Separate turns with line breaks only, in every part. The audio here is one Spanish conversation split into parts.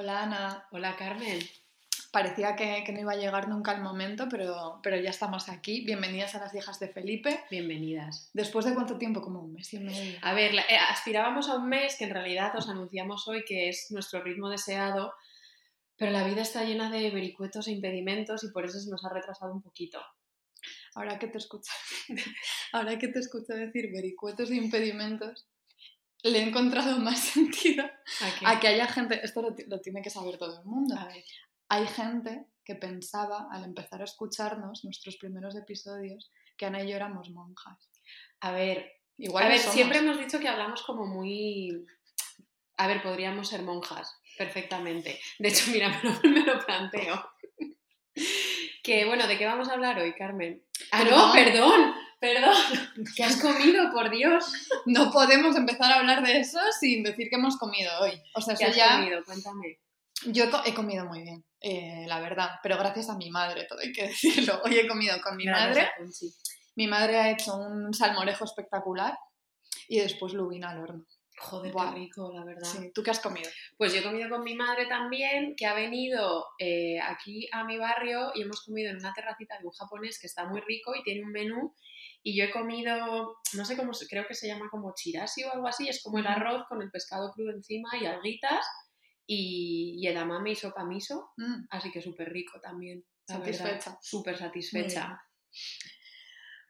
Hola Ana.
Hola Carmen.
Parecía que, no iba a llegar nunca el momento, pero, pero ya estamos aquí. Bienvenidas a las hijas de Felipe.
Bienvenidas.
¿Después de cuánto tiempo? Como un mes y medio.
A ver, eh, aspirábamos a un mes, que en realidad os anunciamos hoy que es nuestro ritmo deseado, pero la vida está llena de vericuetos e impedimentos y por eso se nos ha retrasado un poquito.
Ahora que te escucho, ahora que te escucho decir vericuetos e impedimentos, le he encontrado más sentido ¿A, que haya gente, esto lo, lo, tiene que saber todo el mundo.
A ver
hay gente que pensaba al empezar a escucharnos nuestros primeros episodios que Ana y yo éramos monjas.
A ver, igual a ver, siempre hemos dicho que hablamos como muy... A ver, podríamos ser monjas, perfectamente. De hecho, mira, me lo, planteo. que bueno, ¿de qué vamos a hablar hoy, Carmen? Ah, no, perdón, perdón. ¿Qué has comido, por Dios?
No podemos empezar a hablar de eso sin decir que hemos comido hoy. O sea,
¿Qué has
ya...
comido? Cuéntame.
Yo he comido muy bien, eh, la verdad, pero gracias a mi madre, todo hay que decirlo. Hoy he comido con mi madre. Mi madre ha hecho un salmorejo espectacular y después lubina al horno.
Joder, qué rico, la verdad.
¿Tú qué has comido?
Pues yo he comido con mi madre también, que ha venido eh, aquí a mi barrio y hemos comido en una terracita de un japonés que está muy rico y tiene un menú. Y yo he comido, no sé cómo, creo que se llama como chirasi o algo así, es como el arroz con el pescado crudo encima y alguitas y, y edamame y sopa miso, mm. así que súper rico también.
Satisfecha.
Súper satisfecha.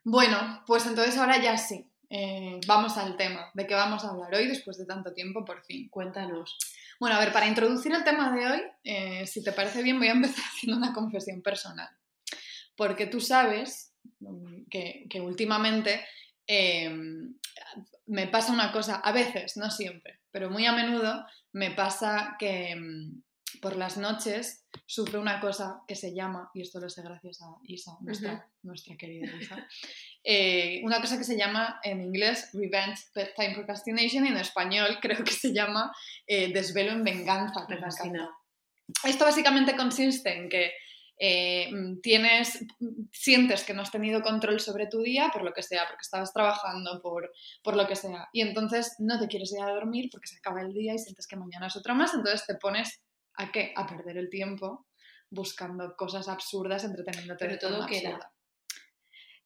Bueno, pues entonces ahora ya sí. Eh, vamos al tema. ¿De qué vamos a hablar hoy después de tanto tiempo, por fin?
Cuéntanos.
Bueno, a ver, para introducir el tema de hoy, eh, si te parece bien, voy a empezar haciendo una confesión personal. Porque tú sabes que, que últimamente em, me pasa una cosa, a veces, no siempre, pero muy a menudo me pasa que mm, por las noches sufro una cosa que se llama, y esto lo sé gracias a Isa, nuestra, nuestra querida Isa, eh, una cosa que se llama en inglés Revenge Bedtime Procrastination y en español creo que se llama eh, Desvelo en Venganza. Esto básicamente consiste en que eh, tienes, sientes que no has tenido control sobre tu día por lo que sea, porque estabas trabajando, por, por lo que sea, y entonces no te quieres ir a dormir porque se acaba el día y sientes que mañana es otra más, entonces te pones a qué? A perder el tiempo buscando cosas absurdas, entreteniéndote
Pero todo queda.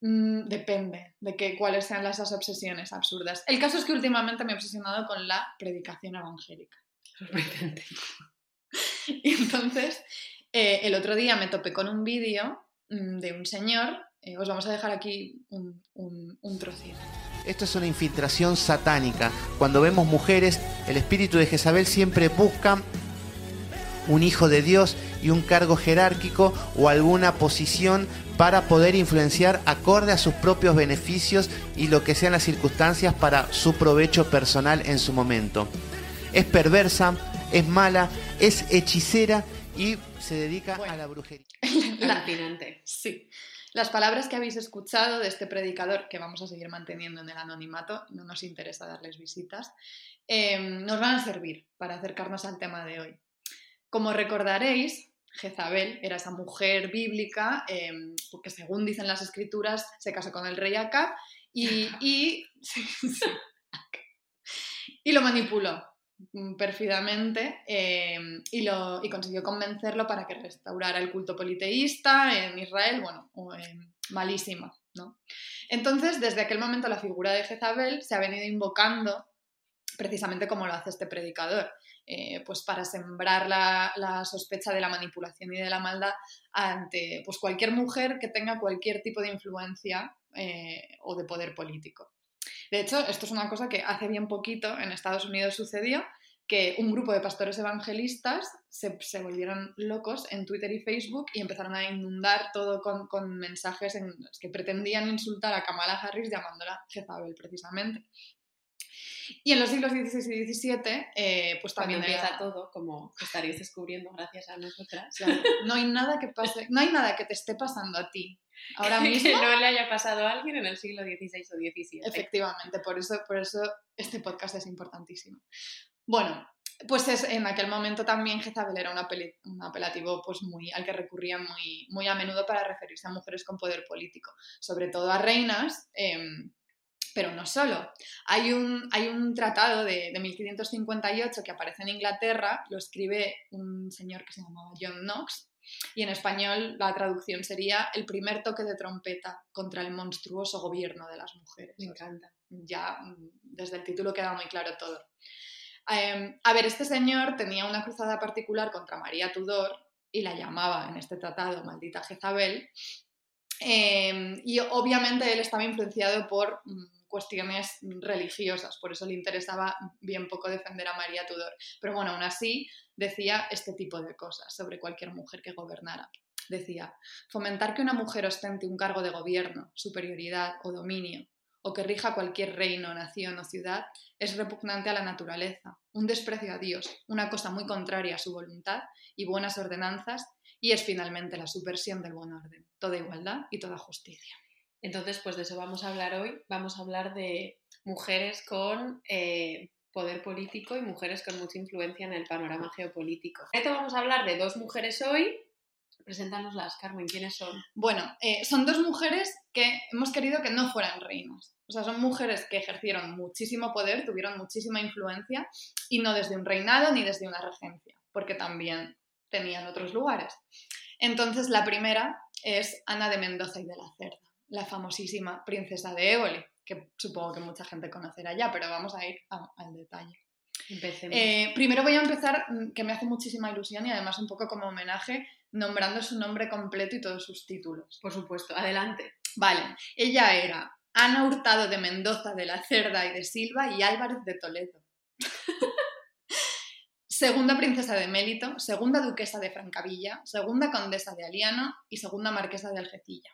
Mm, depende de que, cuáles sean esas obsesiones absurdas. El caso es que últimamente me he obsesionado con la predicación evangélica. y entonces eh, el otro día me topé con un vídeo mm, de un señor, eh, os vamos a dejar aquí un, un, trocito.
Esto es una infiltración satánica. Cuando vemos mujeres, el espíritu de Jezabel siempre busca un hijo de Dios y un cargo jerárquico o alguna posición para poder influenciar acorde a sus propios beneficios y lo que sean las circunstancias para su provecho personal en su momento. Es perversa, es mala, es hechicera y se dedica a la brujería.
sí. Las palabras que habéis escuchado de este predicador, que vamos a seguir manteniendo en el anonimato, no nos interesa darles visitas, em, nos van a servir para acercarnos al tema de hoy. Como recordaréis, Jezabel era esa mujer bíblica em, que según dicen las escrituras se casó con el rey Acab y, y lo manipuló. Mm, perfidamente eh, y, lo, y consiguió convencerlo para que restaurara el culto politeísta en Israel, bueno, malísima, ¿no? Entonces, desde aquel momento la figura de Jezabel se ha venido invocando precisamente como lo hace este predicador, eh, pues para sembrar la, sospecha de la manipulación y de la maldad ante pues cualquier mujer que tenga cualquier tipo de influencia eh, o de poder político. De hecho, esto es una cosa que hace bien poquito en Estados Unidos sucedió, que un grupo de pastores evangelistas se, volvieron locos en Twitter y Facebook y empezaron a inundar todo con, mensajes en los que pretendían insultar a Kamala Harris llamándola Jezabel precisamente. Y en los siglos XVI y XVII, eh, pues también
empieza todo, como estaréis descubriendo gracias a nosotras.
no hay nada que pase, no hay nada que te esté pasando a ti ahora mismo.
que no le haya pasado a alguien en el siglo XVI o XVII.
Efectivamente, por eso, por eso este podcast es importantísimo. Bueno, pues es, en aquel momento también Jezabel era un, apelativo pues muy, al que recurrían muy, muy a menudo para referirse a mujeres con poder político, sobre todo a reinas. Em, Pero no solo. Hay un, hay un tratado de, de 1558 que aparece en Inglaterra, lo escribe un señor que se llamaba John Knox, y en español la traducción sería el primer toque de trompeta contra el monstruoso gobierno de las mujeres.
Me encanta.
Ya mm, desde el título queda muy claro todo. Eh, a ver, este señor tenía una cruzada particular contra María Tudor y la llamaba en este tratado maldita Jezabel. Eh, y obviamente él estaba influenciado por mm, cuestiones religiosas, por eso le interesaba bien poco defender a María Tudor. Pero bueno, aún así decía este tipo de cosas sobre cualquier mujer que gobernara. Decía, fomentar que una mujer ostente un cargo de gobierno, superioridad o dominio, o que rija cualquier reino, nación o ciudad, es repugnante a la naturaleza, un desprecio a Dios, una cosa muy contraria a su voluntad y buenas ordenanzas, y es finalmente la subversión del buen orden, toda igualdad y toda justicia.
Entonces, pues de eso vamos a hablar hoy. Vamos a hablar de mujeres con eh, poder político y mujeres con mucha influencia en el panorama geopolítico. Esto vamos a hablar de dos mujeres hoy. Preséntanoslas, Carmen, ¿quiénes son?
Bueno, eh, son dos mujeres que hemos querido que no fueran reinas. O sea, son mujeres que ejercieron muchísimo poder, tuvieron muchísima influencia y no desde un reinado ni desde una regencia, porque también tenían otros lugares. Entonces, la primera es Ana de Mendoza y de la Cerda la famosísima princesa de Éboli, que supongo que mucha gente conocerá ya, pero vamos a ir al detalle. Eh, primero voy a empezar, mm, que me hace muchísima ilusión y además un poco como homenaje, nombrando su nombre completo y todos sus títulos.
Por supuesto, adelante.
Vale, ella era Ana Hurtado de Mendoza, de la Cerda y de Silva y Álvarez de Toledo. segunda princesa de Mélito, segunda duquesa de Francavilla, segunda condesa de Aliano y segunda marquesa de Algecilla.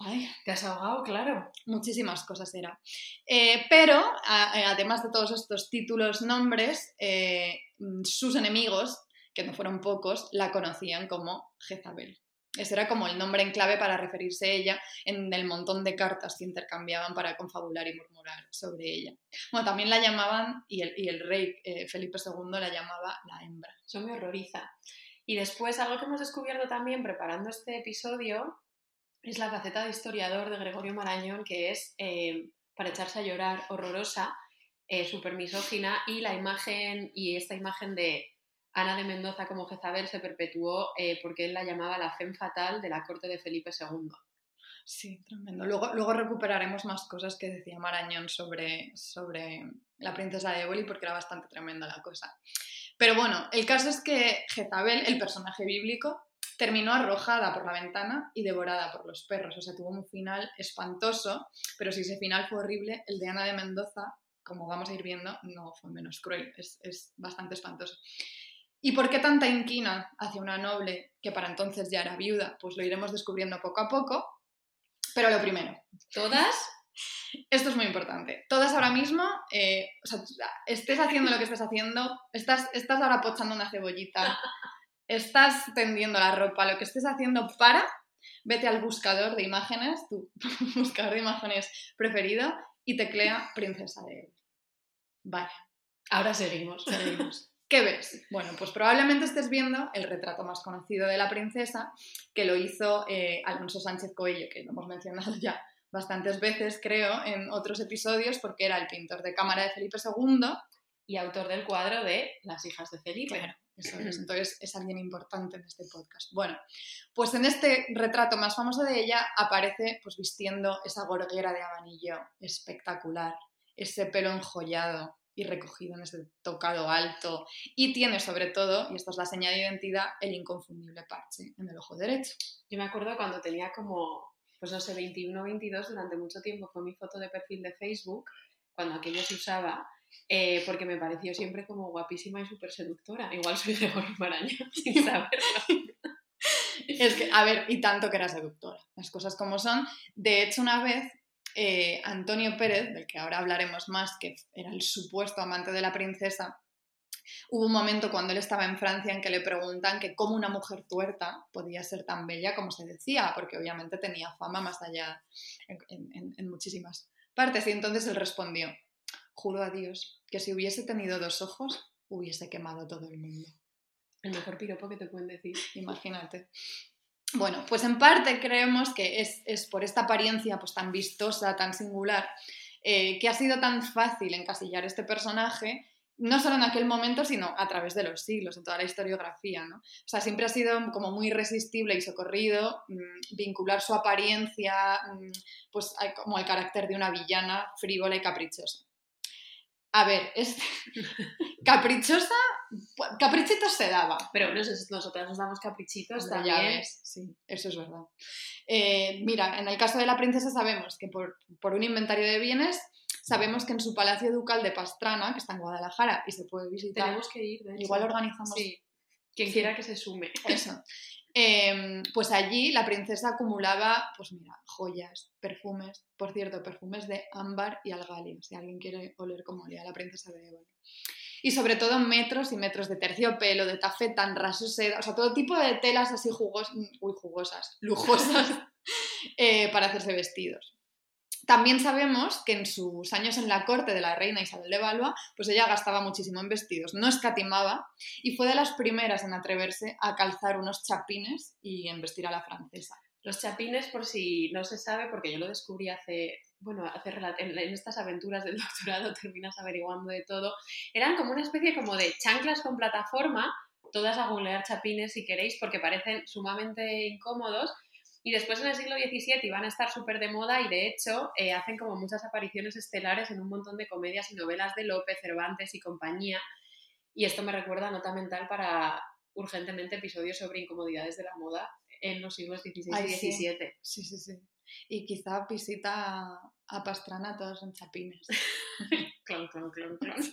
Ay, te has ahogado, claro.
Muchísimas cosas era. Eh, pero, eh, además de todos estos títulos, nombres, eh, sus enemigos, que no fueron pocos, la conocían como Jezabel. Ese era como el nombre en clave para referirse a ella en el montón de cartas que intercambiaban para confabular y murmurar sobre ella. Bueno, también la llamaban, y el, y el rey Felipe II la llamaba la hembra.
Eso me horroriza. Y después, algo que hemos descubierto también preparando este episodio, es la faceta de historiador de Gregorio Marañón, que es, eh, para echarse a llorar, horrorosa, eh, súper misógina, y la imagen, y esta imagen de Ana de Mendoza como Jezabel se perpetuó eh, porque él la llamaba la femme fatal de la corte de Felipe II.
Sí, tremendo. Luego, luego recuperaremos más cosas que decía Marañón sobre, sobre la princesa de Éboli porque era bastante tremenda la cosa. Pero bueno, el caso es que Jezabel, el personaje bíblico, terminó arrojada por la ventana y devorada por los perros. O sea, tuvo un final espantoso, pero si ese final fue horrible, el de Ana de Mendoza, como vamos a ir viendo, no fue menos cruel, es, bastante espantoso. ¿Y por qué tanta inquina hacia una noble que para entonces ya era viuda? Pues lo iremos descubriendo poco a poco. Pero lo primero,
todas,
esto es muy importante, todas ahora mismo, eh, o sea, estés haciendo lo que estés haciendo, estás, estás ahora pochando una cebollita, estás tendiendo la ropa, lo que estés haciendo, para, vete al buscador de imágenes, tu buscador de imágenes preferido, y teclea Princesa de él. Vale.
Ahora seguimos, seguimos.
¿Qué ves? Bueno, pues probablemente estés viendo el retrato más conocido de la princesa, que lo hizo eh, Alonso Sánchez Coello, que lo hemos mencionado ya bastantes veces, creo, en otros episodios, porque era el pintor de cámara de Felipe II
y autor del cuadro de Las hijas de Felipe.
Entonces es alguien importante en este podcast. Bueno, pues en este retrato más famoso de ella aparece pues vistiendo esa gorguera de abanillo espectacular, ese pelo enjollado y recogido en ese tocado alto y tiene sobre todo, y esta es la señal de identidad, el inconfundible parche en el ojo derecho.
Yo me acuerdo cuando tenía como, pues no sé, 21 o 22, durante mucho tiempo fue mi foto de perfil de Facebook, cuando aquello se usaba eh, porque me pareció siempre como guapísima y súper seductora. Igual soy Gregorio Marañón, sin saberlo.
es que, a ver, y tanto que era seductora, las cosas como son. De hecho, una vez eh, Antonio Pérez, del que ahora hablaremos más, que era el supuesto amante de la princesa, hubo un momento cuando él estaba en Francia en que le preguntan que cómo una mujer tuerta podía ser tan bella como se decía, porque obviamente tenía fama más allá en, en muchísimas partes. Y entonces él respondió, Juro a Dios que si hubiese tenido dos ojos, hubiese quemado todo el mundo.
El mejor piropo que te pueden decir.
Imagínate. Bueno, pues en parte creemos que es, por esta apariencia pues, tan vistosa, tan singular, eh, que ha sido tan fácil encasillar este personaje no solo en aquel momento, sino a través de los siglos, en toda la historiografía, ¿no? O sea, siempre ha sido como muy irresistible y socorrido mm, vincular su apariencia mm, pues, como el carácter de una villana frívola y caprichosa. A ver, es caprichosa, caprichitos se daba.
Pero nosotras nos damos caprichitos
también. Ya ves, sí, eso es verdad. Eh, mira, en el caso de la princesa sabemos que por, por un inventario de bienes Sabemos que en su palacio ducal de Pastrana, que está en Guadalajara y se puede visitar.
Tenemos que ir,
Igual organizamos.
Sí. Quien quiera que se sume.
Eso. Em, pues allí la princesa acumulaba, pues mira, joyas, perfumes, por cierto, perfumes de ámbar y algalia, si alguien quiere oler como olía la princesa de Éboli. Y sobre todo metros y metros de terciopelo, de tafetán, raso seda, o sea, todo tipo de telas así uy, jugosas, lujosas, eh, para hacerse vestidos. También sabemos que en sus años en la corte de la reina Isabel de Valois, pues ella gastaba muchísimo en vestidos, no escatimaba y fue de las primeras en atreverse a calzar unos chapines y en vestir a la francesa.
Los chapines, por si no se sabe, porque yo lo descubrí hace, bueno, hace en, en estas aventuras del doctorado terminas averiguando de todo, eran como una especie como de chanclas con plataforma, todas a googlear chapines si queréis, porque parecen sumamente incómodos, y después en el siglo XVII iban a estar súper de moda y de hecho eh, hacen como muchas apariciones estelares en un montón de comedias y novelas de López, Cervantes y compañía. Y esto me recuerda nota mental para urgentemente episodios sobre incomodidades de la moda en los siglos XVI y XVII.
Sí. sí, sí, Y quizá visita a Pastrana todos en chapines.
clon, clon, clon, clon.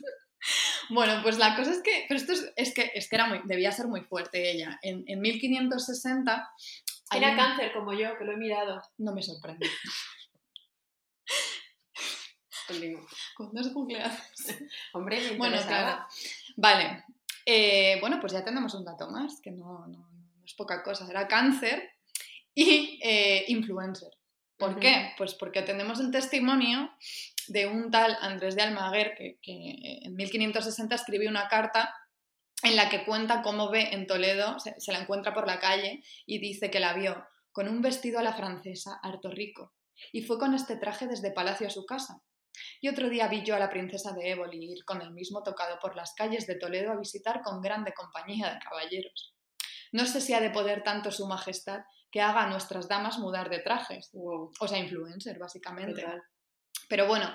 Bueno, pues la cosa es que, pero esto es, que, es que era muy, debía ser muy fuerte ella. En, en 1560
era cáncer como yo, que lo he mirado.
No me sorprende. Con dos cumpleaños.
Hombre, me
Bueno, claro. Vale. Eh, bueno, pues ya tenemos un dato más, que no, es poca cosa. Era cáncer y eh, influencer. ¿Por qué? Pues porque tenemos el testimonio de un tal Andrés de Almaguer que, que en 1560 escribió una carta en la que cuenta cómo ve en Toledo, se, la encuentra por la calle y dice que la vio con un vestido a la francesa, harto rico, y fue con este traje desde palacio a su casa. Y otro día vi yo a la princesa de Éboli ir con el mismo tocado por las calles de Toledo a visitar con grande compañía de caballeros. No sé si ha de poder tanto su majestad que haga a nuestras damas mudar de trajes. O sea, influencer, básicamente. Pero bueno,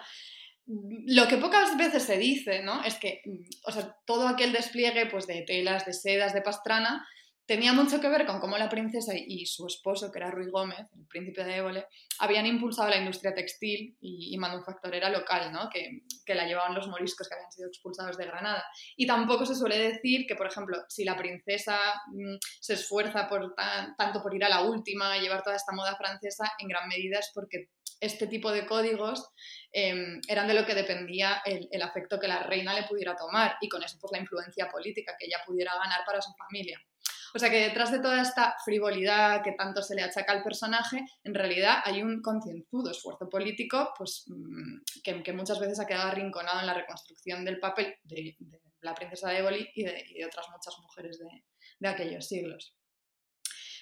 lo que pocas veces se dice, ¿no? Es que, mm, o sea, todo aquel despliegue pues, de telas, de sedas, de pastrana, tenía mucho que ver con cómo la princesa y su esposo, que era Ruy Gómez, el príncipe de Évole, habían impulsado la industria textil y, manufacturera local, ¿no? que, que, la llevaban los moriscos que habían sido expulsados de Granada. Y tampoco se suele decir que, por ejemplo, si la princesa mm, se esfuerza por tanto por ir a la última, llevar toda esta moda francesa, en gran medida es porque este tipo de códigos em, eran de lo que dependía el, el, afecto que la reina le pudiera tomar y con eso pues la influencia política que ella pudiera ganar para su familia. O sea que detrás de toda esta frivolidad que tanto se le achaca al personaje, en realidad hay un concienzudo esfuerzo político pues, mm, que, que, muchas veces ha quedado arrinconado en la reconstrucción del papel de, la princesa de Éboli y de, otras muchas mujeres de, de aquellos siglos.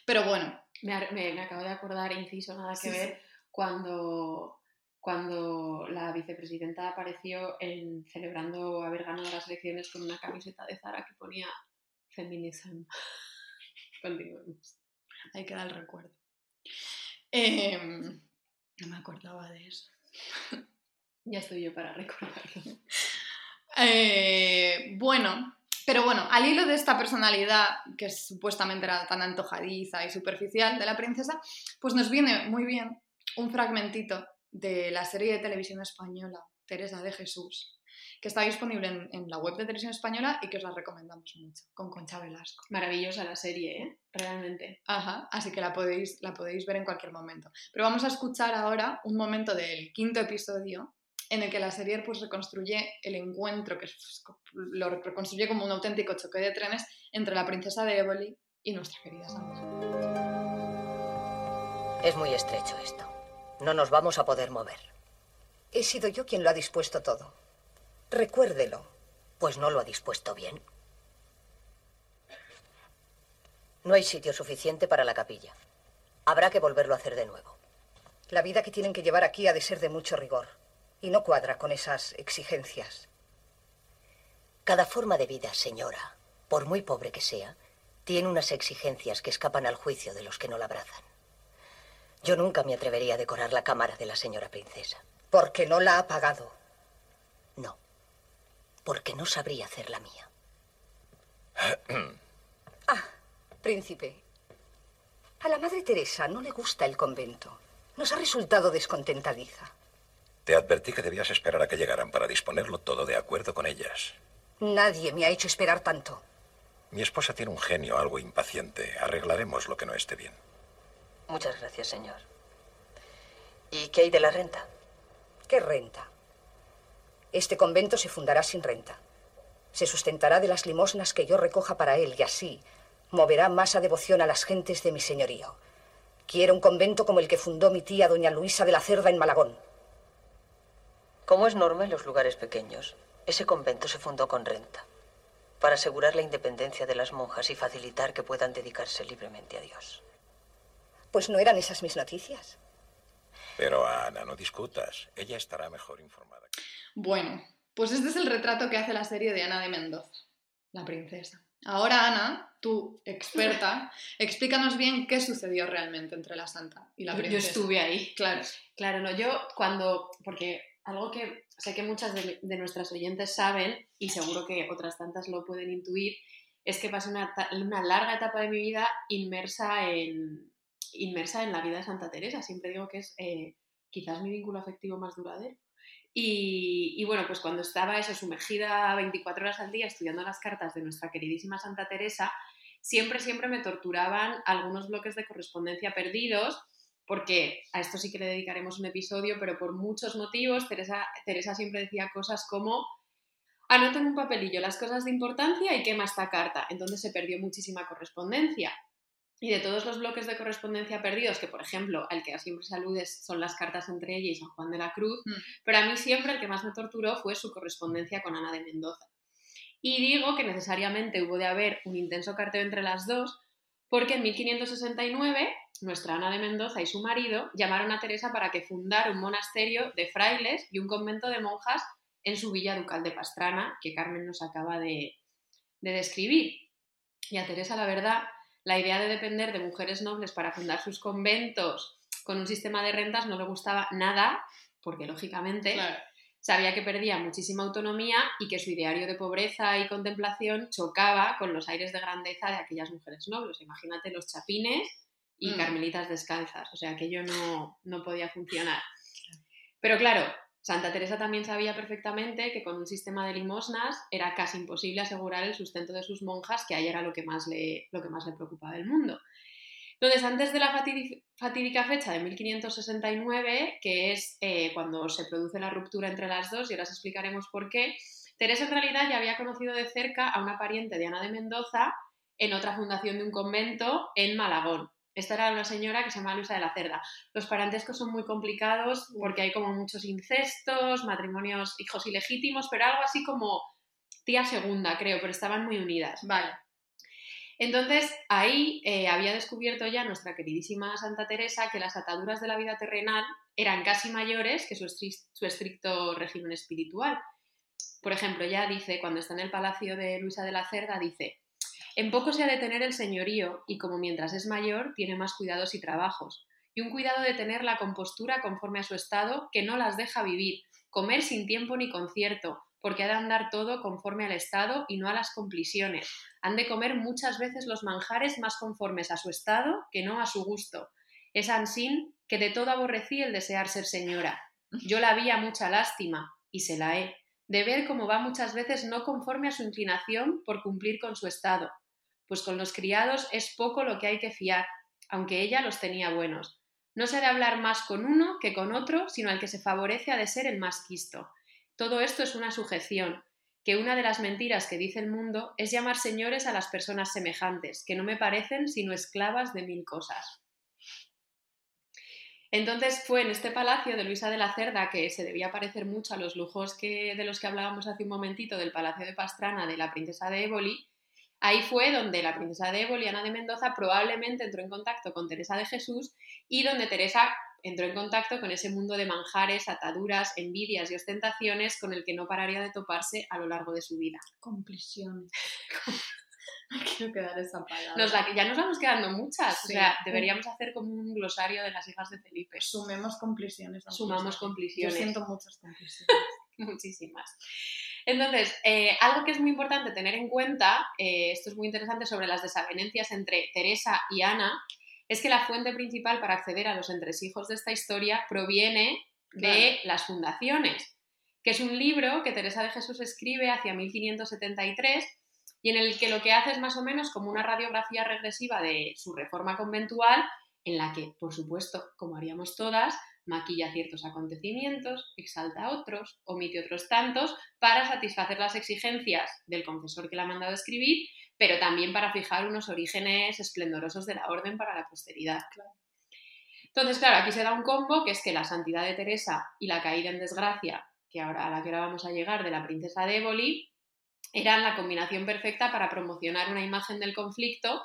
Pero bueno.
Me, me, acabo de acordar, inciso, nada que ver, cuando, cuando la vicepresidenta apareció celebrando haber ganado las elecciones con una camiseta de Zara que ponía feminism. Continuemos.
Ahí queda el recuerdo. Em, no me acordaba de eso.
ya estoy yo para recordarlo.
Eh, bueno, pero bueno, al hilo de esta personalidad que supuestamente era tan antojadiza y superficial de la princesa, pues nos viene muy bien un fragmentito de la serie de televisión española Teresa de Jesús, que está disponible en, la web de Televisión Española y que os la recomendamos mucho, con Concha Velasco.
Maravillosa la serie, ¿eh? Realmente.
Ajá, así que la podéis, la podéis ver en cualquier momento. Pero vamos a escuchar ahora un momento del quinto episodio en el que la serie pues, reconstruye el encuentro, que lo reconstruye como un auténtico choque de trenes entre la princesa de Éboli y nuestra querida Sandra.
Es muy estrecho esto. No nos vamos a poder mover.
He sido yo quien lo ha dispuesto todo. Recuérdelo.
Pues no lo ha dispuesto bien. No hay sitio suficiente para la capilla. Habrá que volverlo a hacer de nuevo.
La vida que tienen que llevar aquí ha de ser de mucho rigor. y no cuadra con esas exigencias.
Cada forma de vida, señora, por muy pobre que sea, tiene unas exigencias que escapan al juicio de los que no la abrazan. Yo nunca me atrevería a decorar la cámara de la señora princesa.
Porque no la ha pagado.
No, porque no sabría hacer la mía.
Ah, príncipe. A la Madre Teresa no le gusta el convento. Nos ha resultado descontentadiza.
Te advertí que debías esperar a que llegaran para disponerlo todo de acuerdo con ellas.
Nadie me ha hecho esperar tanto.
Mi esposa tiene un genio algo impaciente. Arreglaremos lo que no esté bien.
Muchas gracias, señor. ¿Y qué hay de la renta?
¿Qué renta? Este convento se fundará sin renta. Se sustentará de las limosnas que yo recoja para él y así moverá más a devoción a las gentes de mi señorío. Quiero un convento como el que fundó mi tía doña Luisa de la Cerda en Malagón.
Como es norma en los lugares pequeños, ese convento se fundó con renta, para asegurar la independencia de las monjas y facilitar que puedan dedicarse libremente a Dios.
Pues no eran esas mis noticias.
Pero Ana, no discutas. Ella estará mejor informada.
Bueno, pues este es el retrato que hace la serie de Ana de Mendoza, la princesa. Ahora, Ana, tú, experta, explícanos bien qué sucedió realmente entre la santa y la princesa.
Yo estuve ahí.
Claro.
Claro, no, yo cuando, porque algo que sé que muchas de, de nuestras oyentes saben, y seguro que otras tantas lo pueden intuir, es que pasé una, una larga etapa de mi vida inmersa en, inmersa en la vida de Santa Teresa. Siempre digo que es eh, quizás mi vínculo afectivo más duradero. Y, bueno, pues cuando estaba eso, sumergida 24 horas al día estudiando las cartas de nuestra queridísima Santa Teresa, siempre, siempre me torturaban algunos bloques de correspondencia perdidos porque a esto sí que le dedicaremos un episodio, pero por muchos motivos Teresa, Teresa siempre decía cosas como anoten un papelillo las cosas de importancia y quema esta carta. Entonces se perdió muchísima correspondencia. Y de todos los bloques de correspondencia perdidos, que por ejemplo al que siempre se alude son las cartas entre ella y San Juan de la Cruz,
Mm.
pero a mí siempre el que más me torturó fue su correspondencia con Ana de Mendoza. Y digo que necesariamente hubo de haber un intenso carteo entre las dos, porque en 1569 nuestra Ana de Mendoza y su marido llamaron a Teresa para que fundara un monasterio de frailes y un convento de monjas en su villa ducal de Pastrana, que Carmen nos acaba de, de describir. Y a Teresa, la verdad, la idea de depender de mujeres nobles para fundar sus conventos con un sistema de rentas no le gustaba nada, porque lógicamente
Claro.
sabía que perdía muchísima autonomía y que su ideario de pobreza y contemplación chocaba con los aires de grandeza de aquellas mujeres nobles. Imagínate los chapines y
Mm.
carmelitas descalzas, o sea, aquello no, no podía funcionar. Pero claro, Santa Teresa también sabía perfectamente que con un sistema de limosnas era casi imposible asegurar el sustento de sus monjas, que ahí era lo que más le, lo que más le preocupaba del mundo. Entonces, antes de la fatídica fecha de 1569, que es eh, cuando se produce la ruptura entre las dos, y ahora os explicaremos por qué, Teresa en realidad ya había conocido de cerca a una pariente de Ana de Mendoza en otra fundación de un convento en Malagón. Esta era una señora que se llama Luisa de la Cerda. Los parentescos son muy complicados porque hay como muchos incestos, matrimonios, hijos ilegítimos, pero algo así como tía segunda, creo, pero estaban muy unidas.
Vale.
Entonces, ahí eh, había descubierto ya nuestra queridísima Santa Teresa que las ataduras de la vida terrenal eran casi mayores que su, su estricto régimen espiritual. Por ejemplo, ya dice, cuando está en el palacio de Luisa de la Cerda, dice, en poco se ha de tener el señorío y como mientras es mayor tiene más cuidados y trabajos, y un cuidado de tener la compostura conforme a su estado que no las deja vivir, comer sin tiempo ni concierto, porque ha de andar todo conforme al estado y no a las complisiones. Han de comer muchas veces los manjares más conformes a su estado que no a su gusto. Es ansín que de todo aborrecí el desear ser señora. Yo la vi a mucha lástima, y se la he, de ver cómo va muchas veces no conforme a su inclinación por cumplir con su estado, pues con los criados es poco lo que hay que fiar, aunque ella los tenía buenos. No se ha de hablar más con uno que con otro, sino al que se favorece ha de ser el más quisto. Todo esto es una sujeción, que una de las mentiras que dice el mundo es llamar señores a las personas semejantes, que no me parecen sino esclavas de mil cosas. Entonces fue en este palacio de Luisa de la Cerda, que se debía parecer mucho a los lujos que, de los que hablábamos hace un momentito del palacio de Pastrana de la princesa de Éboli, ahí fue donde la princesa de Éboli, Ana de Mendoza, probablemente entró en contacto con Teresa de Jesús y donde Teresa entró en contacto con ese mundo de manjares, ataduras, envidias y ostentaciones con el que no pararía de toparse a lo largo de su vida.
Compliciones. Me quiero quedar esa palabra.
Nos la- ya nos vamos quedando muchas,
Sí.
o sea, deberíamos hacer como un glosario de las hijas de Felipe.
Sumemos compliciones. aunque
Sumamos
sea.
compliciones.
Yo siento muchas compliciones.
Muchísimas. Entonces, eh, algo que es muy importante tener en cuenta, eh, esto es muy interesante sobre las desavenencias entre Teresa y Ana, es que la fuente principal para acceder a los entresijos de esta historia proviene de las fundaciones, que es un libro que Teresa de Jesús escribe hacia 1573 y en el que lo que hace es más o menos como una radiografía regresiva de su reforma conventual, en la que, por supuesto, como haríamos todas, maquilla ciertos acontecimientos, exalta otros, omite otros tantos, para satisfacer las exigencias del confesor que la ha mandado escribir, pero también para fijar unos orígenes esplendorosos de la orden para la posteridad. Entonces, claro, aquí se da un combo, que es que la santidad de Teresa y la caída en desgracia, que ahora a la que ahora vamos a llegar, de la princesa de Éboli, eran la combinación perfecta para promocionar una imagen del conflicto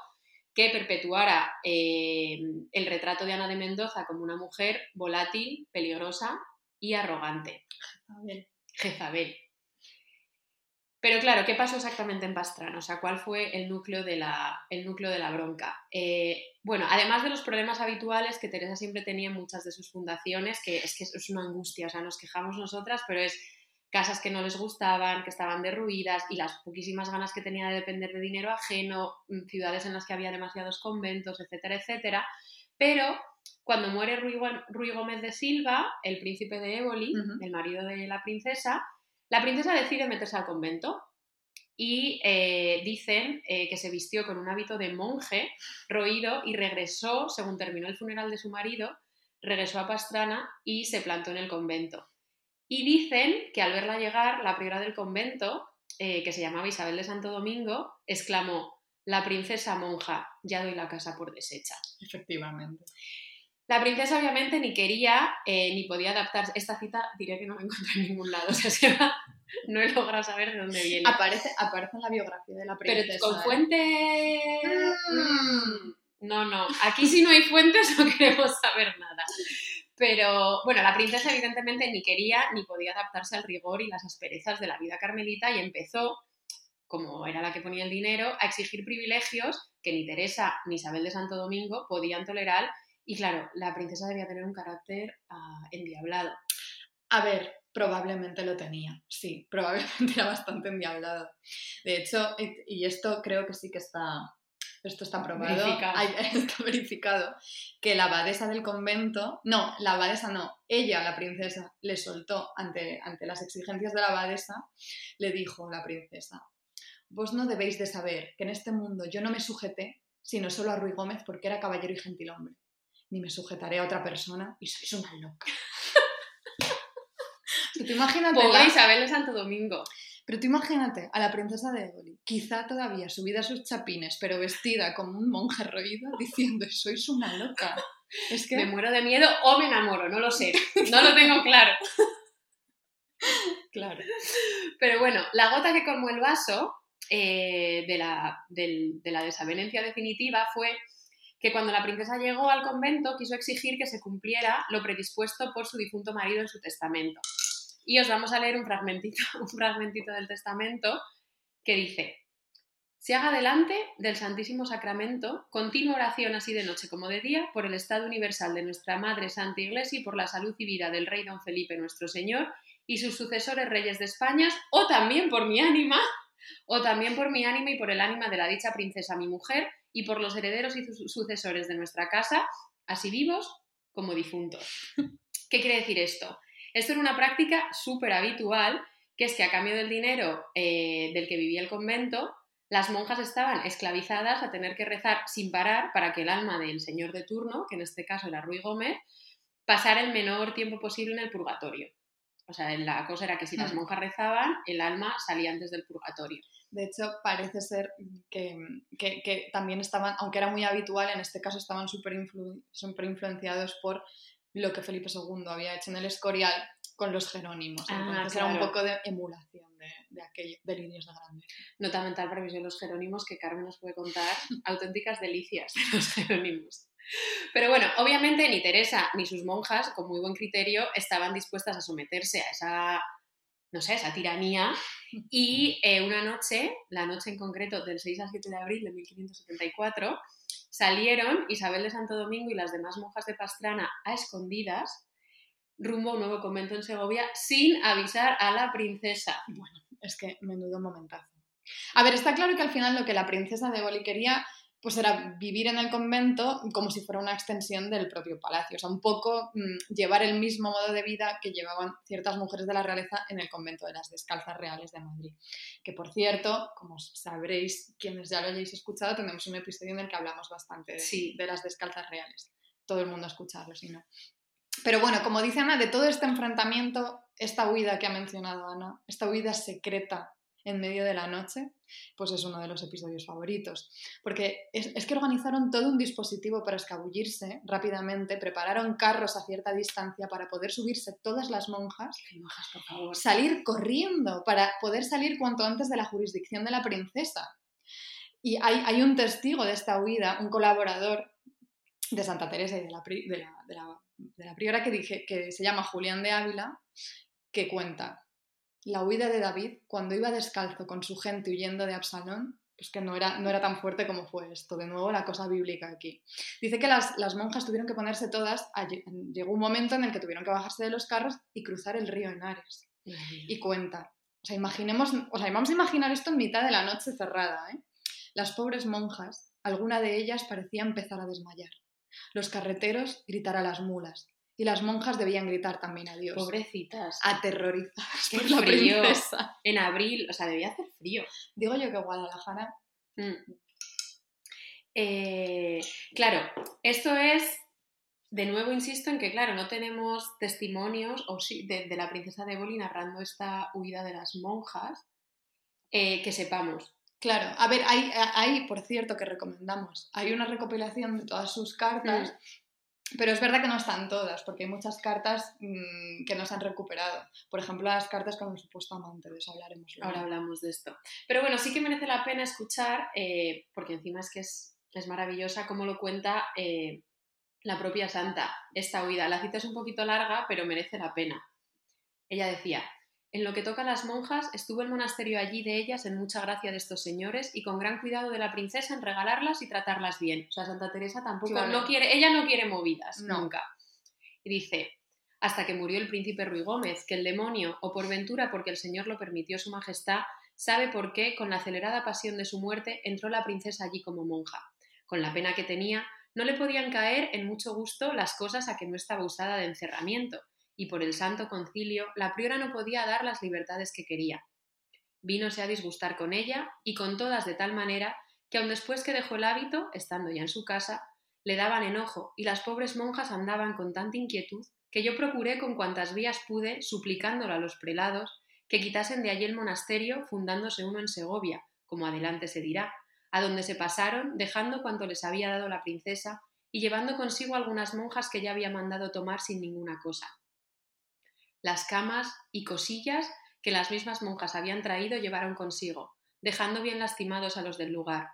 que perpetuara eh, el retrato de Ana de Mendoza como una mujer volátil, peligrosa y arrogante.
Jezabel.
Jezabel. Pero claro, ¿qué pasó exactamente en Pastrana? O sea, ¿cuál fue el núcleo de la, el núcleo de la bronca? Eh, bueno, además de los problemas habituales que Teresa siempre tenía en muchas de sus fundaciones, que es que es una angustia, o sea, nos quejamos nosotras, pero es casas que no les gustaban, que estaban derruidas y las poquísimas ganas que tenía de depender de dinero ajeno, mm, ciudades en las que había demasiados conventos, etcétera, etcétera. Pero cuando muere Ruy, Gó- Ruy Gómez de Silva, el príncipe de Éboli, el marido de la princesa, la princesa decide meterse al convento y eh, dicen eh, que se vistió con un hábito de monje roído y regresó, según terminó el funeral de su marido, regresó a Pastrana y se plantó en el convento. Y dicen que al verla llegar, la priora del convento, eh, que se llamaba Isabel de Santo Domingo, exclamó, la princesa monja, ya doy la casa por deshecha.
Efectivamente.
La princesa obviamente ni quería eh, ni podía adaptarse. Esta cita diré que no me encuentro en ningún lado, o sea, se va- no he logrado saber de dónde viene.
Aparece, aparece en la biografía de la
Pero
princesa.
con
¿eh?
fuente...
Mm.
No, no, aquí si no hay fuentes no queremos saber nada. Pero bueno, la princesa evidentemente ni quería ni podía adaptarse al rigor y las asperezas de la vida carmelita y empezó, como era la que ponía el dinero, a exigir privilegios que ni Teresa ni Isabel de Santo Domingo podían tolerar. Y claro, la princesa debía tener un carácter ah, endiablado.
A ver, probablemente lo tenía, sí, probablemente era bastante endiablado. De hecho, y y esto creo que sí que está, esto está probado,
Verificado.
hay- está verificado, que la abadesa del convento, no, la abadesa no, ella, la princesa, le soltó ante, ante las exigencias de la abadesa, le dijo la princesa, vos no debéis de saber que en este mundo yo no me sujeté, sino solo a Ruy Gómez porque era caballero y gentilhombre, ni me sujetaré a otra persona y sois una loca.
Pobre
la-
Isabel de Santo Domingo.
Pero tú imagínate a la princesa de Éboli, quizá todavía subida a sus chapines, pero vestida como un monje roído, diciendo, sois una loca. Es que...
Me muero de miedo o me enamoro, no lo sé. No lo tengo claro.
Claro.
Pero bueno, la gota que colmó el vaso eh, de, la, del- de la desavenencia definitiva fue que cuando la princesa llegó al convento quiso exigir que se cumpliera lo predispuesto por su difunto marido en su testamento. Y os vamos a leer un fragmentito, un fragmentito del testamento que dice, se haga delante del Santísimo Sacramento continua oración así de noche como de día por el estado universal de nuestra Madre Santa Iglesia y por la salud y vida del Rey Don Felipe nuestro Señor y sus sucesores reyes de España, o también por mi ánima, o también por mi ánima y por el ánima de la dicha princesa mi mujer, y por los herederos y su- sucesores de nuestra casa, así vivos como difuntos. ¿Qué quiere decir esto? Esto era una práctica súper habitual, que es que a cambio del dinero eh, del que vivía el convento, las monjas estaban esclavizadas a tener que rezar sin parar para que el alma del señor de turno, que en este caso era Ruy Gómez, pasara el menor tiempo posible en el purgatorio. O sea, la cosa era que si las
Hmm.
monjas rezaban, el alma salía antes del purgatorio.
De hecho, parece ser que, que- que también estaban, aunque era muy habitual, en este caso estaban súper influ- súper influenciados por lo que Felipe II había hecho en el Escorial con los Jerónimos.
Ah,
Entonces era un
claro.
poco de emulación de, de aquello, delirios de grandeza.
Nota mental previsión los jerónimos que Carmen nos puede contar auténticas delicias de los jerónimos. Pero bueno, obviamente ni Teresa ni sus monjas, con muy buen criterio, estaban dispuestas a someterse a esa, no sé, esa tiranía. Y eh, una noche, la noche en concreto del 6 al 7 de abril de 1574, salieron Isabel de Santo Domingo y las demás monjas de Pastrana a escondidas rumbo a un nuevo convento en Segovia sin avisar a la princesa.
Bueno, es que menudo momentazo. A ver, está claro que al final lo que la princesa de Boli quería pues era vivir en el convento como si fuera una extensión del propio palacio, o sea, un poco mm, llevar el mismo modo de vida que llevaban ciertas mujeres de la realeza en el convento de las Descalzas Reales de Madrid. Que por cierto, como sabréis quienes ya lo hayáis escuchado, tenemos un episodio en el que hablamos bastante de, de las Descalzas Reales. Todo el mundo ha escuchado, si no. Pero bueno, como dice Ana, de todo este enfrentamiento, esta huida que ha mencionado Ana, esta huida secreta en medio de la noche, pues es uno de los episodios favoritos. Porque es, que organizaron todo un dispositivo para escabullirse rápidamente, prepararon carros a cierta distancia para poder subirse todas las monjas, salir corriendo para poder salir cuanto antes de la jurisdicción de la princesa. Y hay, un testigo de esta huida, un colaborador de Santa Teresa y de la, de la, priora que, dije, que se llama Julián de Ávila, que cuenta la huida de David cuando iba descalzo con su gente huyendo de Absalón, pues que no era, no era tan fuerte como fue esto. De nuevo, la cosa bíblica aquí. Dice que las, monjas tuvieron que ponerse todas, llegó un momento en el que tuvieron que bajarse de los carros y cruzar el río Henares. Y cuenta. O sea, imaginemos, o sea, vamos a imaginar esto en mitad de la noche cerrada. ¿eh? Las pobres monjas, alguna de ellas parecía empezar a desmayar. Los carreteros gritar a las mulas y las monjas debían gritar también a Dios.
Pobrecitas.
Aterrorizadas
Qué por frío. En abril, o sea, debía hacer frío.
Digo yo que Guadalajara.
Mm. Eh, claro, esto es. De nuevo insisto en que, claro, no tenemos testimonios o sí, de, la princesa de Boli narrando esta huida de las monjas eh, que sepamos.
Claro, a ver, hay, hay, por cierto, que recomendamos. Hay una recopilación de todas sus cartas mm. Pero es verdad que no están todas, porque hay muchas cartas mm, que no se han recuperado. Por ejemplo, las cartas con el supuesto amante, de eso hablaremos
luego. Ahora hablamos de esto. Pero bueno, sí que merece la pena escuchar, eh, porque encima es que es, maravillosa cómo lo cuenta eh, la propia santa, esta huida. La cita es un poquito larga, pero merece la pena. Ella decía, en lo que toca a las monjas, estuvo el monasterio allí de ellas en mucha gracia de estos señores y con gran cuidado de la princesa en regalarlas y tratarlas bien. O sea, Santa Teresa tampoco no quiere, ella no quiere movidas, nunca. Y dice, hasta que murió el príncipe Ruy Gómez, que el demonio, o por ventura porque el Señor lo permitió su majestad, sabe por qué, con la acelerada pasión de su muerte, entró la princesa allí como monja. Con la pena que tenía, no le podían caer en mucho gusto las cosas a que no estaba usada de encerramiento, y por el Santo Concilio la priora no podía dar las libertades que quería. Vínose a disgustar con ella y con todas de tal manera que aun después que dejó el hábito, estando ya en su casa, le daban enojo y las pobres monjas andaban con tanta inquietud que yo procuré con cuantas vías pude, suplicándolo a los prelados, que quitasen de allí el monasterio, fundándose uno en Segovia, como adelante se dirá, a donde se pasaron, dejando cuanto les había dado la princesa y llevando consigo algunas monjas que ya había mandado tomar sin ninguna cosa las camas y cosillas que las mismas monjas habían traído llevaron consigo, dejando bien lastimados a los del lugar.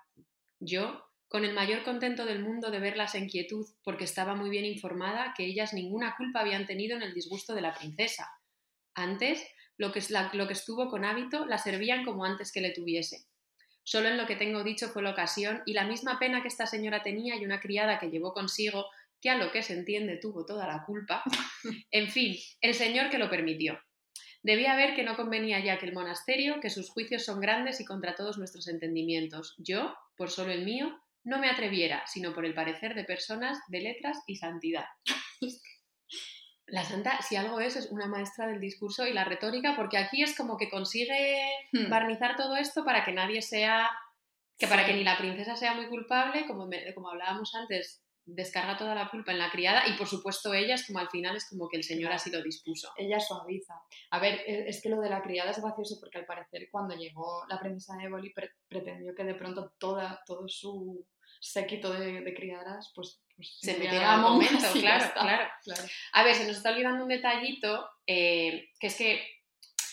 Yo, con el mayor contento del mundo de verlas en quietud, porque estaba muy bien informada que ellas ninguna culpa habían tenido en el disgusto de la princesa. Antes, lo que, lo que estuvo con hábito, la servían como antes que le tuviese. Solo en lo que tengo dicho fue la ocasión y la misma pena que esta señora tenía y una criada que llevó consigo que a lo que se entiende tuvo toda la culpa. En fin, el Señor que lo permitió. Debía ver que no convenía ya que el monasterio, que sus juicios son grandes y contra todos nuestros entendimientos. Yo, por solo el mío, no me atreviera, sino por el parecer de personas de letras y santidad. La santa, si algo es, es una maestra del discurso y la retórica, porque aquí es como que consigue hmm. barnizar todo esto para que nadie sea, que para que ni la princesa sea muy culpable, como, como hablábamos antes, descarga toda la culpa en la criada y por supuesto ella es como al final es como que el señor así lo dispuso.
Ella suaviza. A ver, e, es que lo de la criada es gracioso porque al parecer cuando llegó la princesa de pretendió que de pronto toda, todo su séquito de, de criadas pues, pues
se metiera al momento, claro, claro, A ver, se nos está olvidando un detallito eh, que es que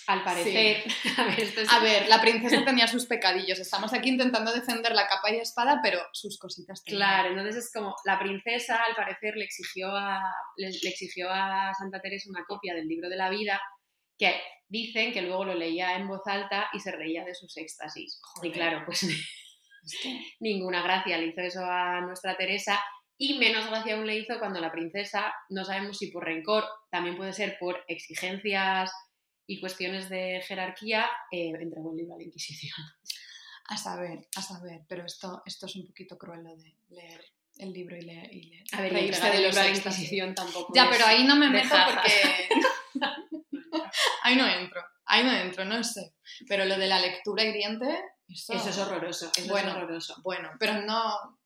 al parecer, a, ver, esto es-
A ver, la princesa tenía sus pecadillos. Estamos aquí intentando defender la capa y espada, pero sus cositas.
Claro, entonces es como la princesa al parecer le exigió a, le, le exigió a Santa Teresa una copia del libro de la vida que dicen que luego lo leía en voz alta y se reía de sus éxtasis.
Joder.
Y claro, pues
Es que-
ninguna gracia le hizo eso a nuestra Teresa y menos gracia aún le hizo cuando la princesa, no sabemos si por rencor, también puede ser por exigencias y cuestiones de jerarquía, eh, entregó el libro a la Inquisición.
A saber, a saber, pero esto, esto es un poquito cruel lo de leer el libro y leer. Y leer
A ver,
reírse
entregar el libro a la. Inquisición tampoco
Ya, pero ahí no me meto porque. ahí no entro, ahí no entro, no sé. Pero lo de la lectura hiriente, eso,
Eso es horroroso, eso
Bueno.
es horroroso.
Bueno, pero no.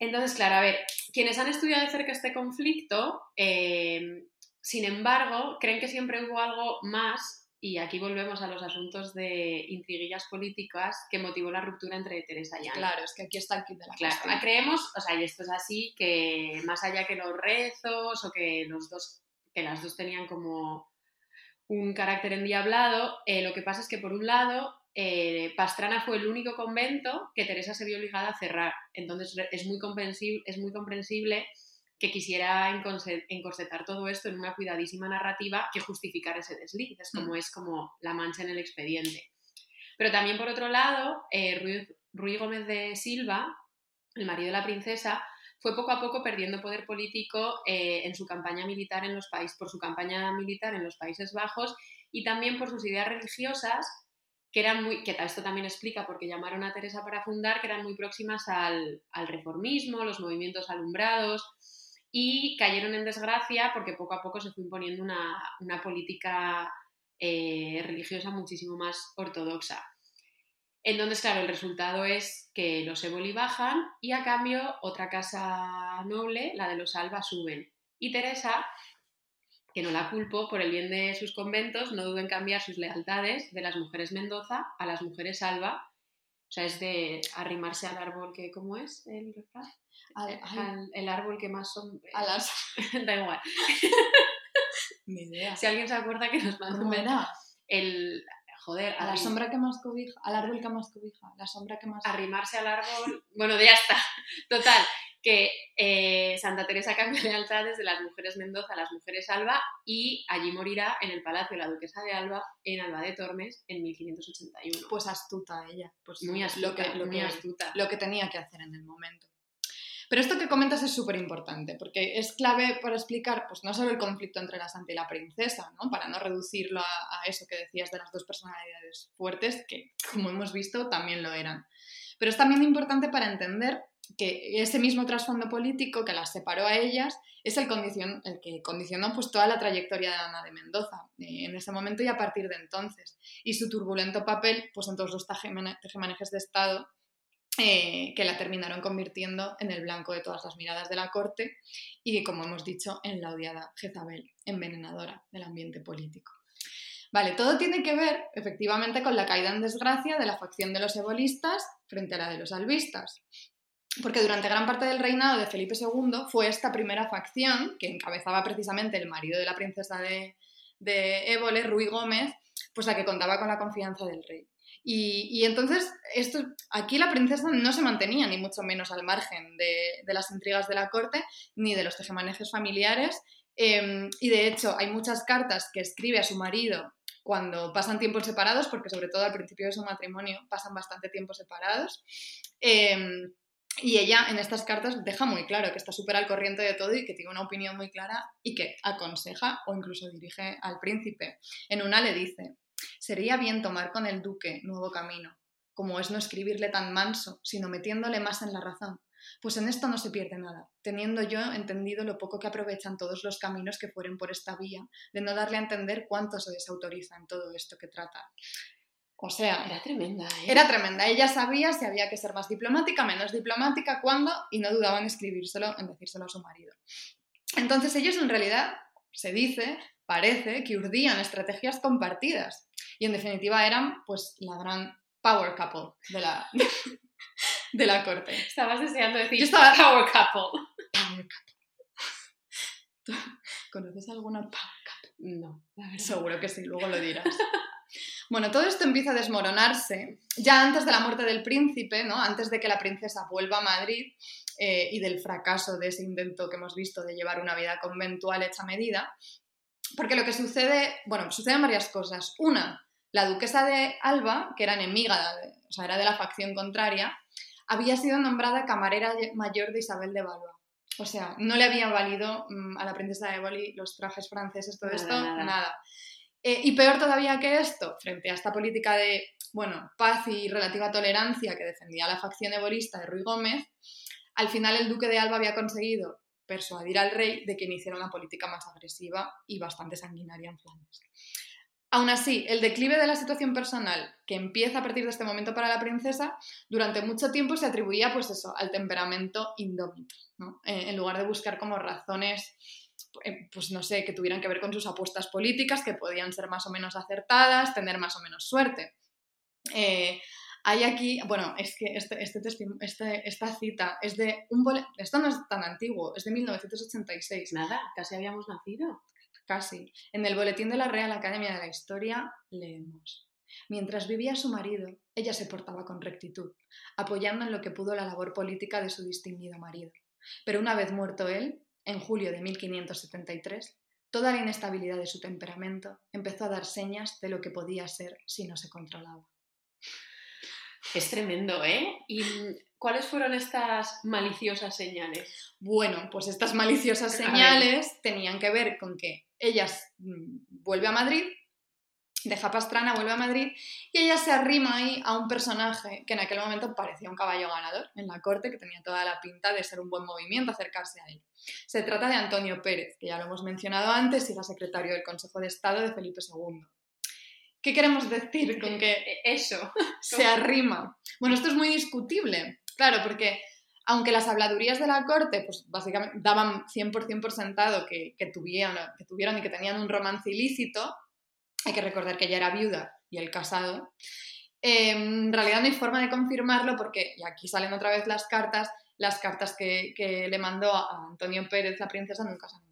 Entonces, claro, a ver, quienes han estudiado de cerca este conflicto, eh, sin embargo, creen que siempre hubo algo más, y aquí volvemos a los asuntos de intriguillas políticas, que motivó la ruptura entre Teresa y Ana.
Claro, es que aquí está el kit de la
Claro,
cuestión.
creemos, o sea, y esto es así, que más allá que los rezos o que los dos, que las dos tenían como un carácter endiablado, eh, lo que pasa es que por un lado eh, Pastrana fue el único convento que Teresa se vio obligada a cerrar, entonces es muy comprensible, es muy comprensible que quisiera encorsetar todo esto en una cuidadísima narrativa que justificara ese desliz, es como es como la mancha en el expediente. Pero también por otro lado, eh, Ruiz, Ruy Gómez de Silva, el marido de la princesa, fue poco a poco perdiendo poder político eh, en su campaña militar en los países, por su campaña militar en los Países Bajos y también por sus ideas religiosas que eran muy, que esto también explica porque llamaron a Teresa para fundar, que eran muy próximas al, al reformismo, los movimientos alumbrados y cayeron en desgracia porque poco a poco se fue imponiendo una, una política eh, religiosa muchísimo más ortodoxa. Entonces, claro, el resultado es que los Éboli bajan y a cambio otra casa noble, la de los Alba, suben. Y Teresa, que no la culpo por el bien de sus conventos, no duda en cambiar sus lealtades de las mujeres Mendoza a las mujeres Alba. O sea, es de arrimarse al árbol que, ¿cómo es el refrán?
Al- ay,
Al- el árbol que más son...
a las.
da igual.
Ni idea.
Si alguien se acuerda que nos manda un
¿Cómo era?
el... Joder,
A la sombra que más cobija, al árbol que más cobija, la sombra que más.
arrimarse al árbol. Bueno, ya está. Total, que eh, Santa Teresa cambia lealtades de las mujeres Mendoza a las mujeres Alba y allí morirá en el Palacio de la Duquesa de Alba en Alba de Tormes en 1581.
Pues astuta ella. Pues
muy astuta,
lo que, lo
muy
que-
astuta.
lo que tenía que hacer en el momento. Pero esto que comentas es súper importante, porque es clave para explicar, pues no solo el conflicto entre la santa y la princesa, ¿no? Para no reducirlo a, eso que decías de las dos personalidades fuertes, que como hemos visto también lo eran. Pero es también importante para entender que ese mismo trasfondo político que las separó a ellas es el, que condicionó pues, toda la trayectoria de Ana de Mendoza eh, en ese momento y a partir de entonces. Y su turbulento papel pues, en todos los tejemanejes de Estado eh, que la terminaron convirtiendo en el blanco de todas las miradas de la corte y, como hemos dicho, en la odiada Jezabel, envenenadora del ambiente político. Vale, todo tiene que ver, efectivamente, con la caída en desgracia de la facción de los ebolistas frente a la de los albistas. Porque durante gran parte del reinado de Felipe II fue esta primera facción, que encabezaba precisamente el marido de la princesa de, de Ruy Gómez, pues la que contaba con la confianza del rey. Y, entonces, esto, aquí la princesa no se mantenía ni mucho menos al margen de, las intrigas de la corte ni de los tejemanejes familiares. eh, y de hecho, hay muchas cartas que escribe a su marido cuando pasan tiempos separados, porque sobre todo al principio de su matrimonio pasan bastante tiempo separados. eh, y ella en estas cartas deja muy claro que está súper al corriente de todo y que tiene una opinión muy clara y que aconseja o incluso dirige al príncipe. En una le dice, sería bien tomar con el duque nuevo camino, como es no escribirle tan manso, sino metiéndole más en la razón. Pues en esto no se pierde nada, teniendo yo entendido lo poco que aprovechan todos los caminos que fueren por esta vía, de no darle a entender cuánto se desautoriza en todo esto que trata. O sea,
Era tremenda, ¿eh?
era tremenda. Ella sabía si había que ser más diplomática, menos diplomática, cuándo, y no dudaba en escribírselo, en decírselo a su marido. Entonces ellos en realidad, se dice, parece que urdían estrategias compartidas. Y en definitiva eran pues la gran power couple de la, de la corte.
Estabas deseando decir
Yo estaba-
Power Couple.
Power couple. ¿Conoces alguna power couple?
No, la verdad.
Seguro que sí, luego lo dirás. Bueno, todo esto empieza a desmoronarse ya antes de la muerte del príncipe, ¿no? antes de que la princesa vuelva a Madrid eh, y del fracaso de ese intento que hemos visto de llevar una vida conventual hecha medida. Porque lo que sucede, bueno, suceden varias cosas. Una, la duquesa de Alba, que era enemiga, o sea, era de la facción contraria, había sido nombrada camarera mayor de Isabel de Valois. O sea, no le había valido mm, a la princesa de Boli los trajes franceses, todo
Nada,
esto,
nada.
nada. Eh, y peor todavía que esto, frente a esta política de, bueno, paz y relativa tolerancia que defendía la facción ebolista de Ruy Gómez, al final el duque de Alba había conseguido persuadir al rey de que iniciara una política más agresiva y bastante sanguinaria en Flandes. Aún así, el declive de la situación personal que empieza a partir de este momento para la princesa, durante mucho tiempo se atribuía pues eso, al temperamento indómito. Eh, en lugar de buscar como razones, eh, pues no sé, que tuvieran que ver con sus apuestas políticas, que podían ser más o menos acertadas, tener más o menos suerte. Eh, hay aquí, bueno, es que este, este este- esta cita es de un bole- esto no es tan antiguo, es de 1986,
Nada, casi habíamos nacido.
Casi. En el boletín de la Real Academia de la Historia leemos. Mientras vivía su marido, ella se portaba con rectitud, apoyando en lo que pudo la labor política de su distinguido marido. Pero una vez muerto él, en julio de 1573, toda la inestabilidad de su temperamento empezó a dar señas de lo que podía ser si no se controlaba.
Es tremendo, ¿eh? ¿Y cuáles fueron estas maliciosas señales?
Bueno, pues estas maliciosas señales tenían que ver con que ella mm, vuelve a Madrid, deja Pastrana, vuelve a Madrid, y ella se arrima ahí a un personaje que en aquel momento parecía un caballo ganador en la corte, que tenía toda la pinta de ser un buen movimiento acercarse a él. Se trata de Antonio Pérez, que ya lo hemos mencionado antes, y era secretario del Consejo de Estado de Felipe II. ¿Qué queremos decir con que
Eh, Eso.
se arrima. Bueno, esto es muy discutible, claro, porque aunque las habladurías de la corte, pues básicamente daban 100% por sentado que, que tuvieron, que tuvieron y que tenían un romance ilícito, hay que recordar que ella era viuda y él casado, eh, en realidad no hay forma de confirmarlo porque, y aquí salen otra vez las cartas, las cartas que, que le mandó a Antonio Pérez, la princesa, nunca se han.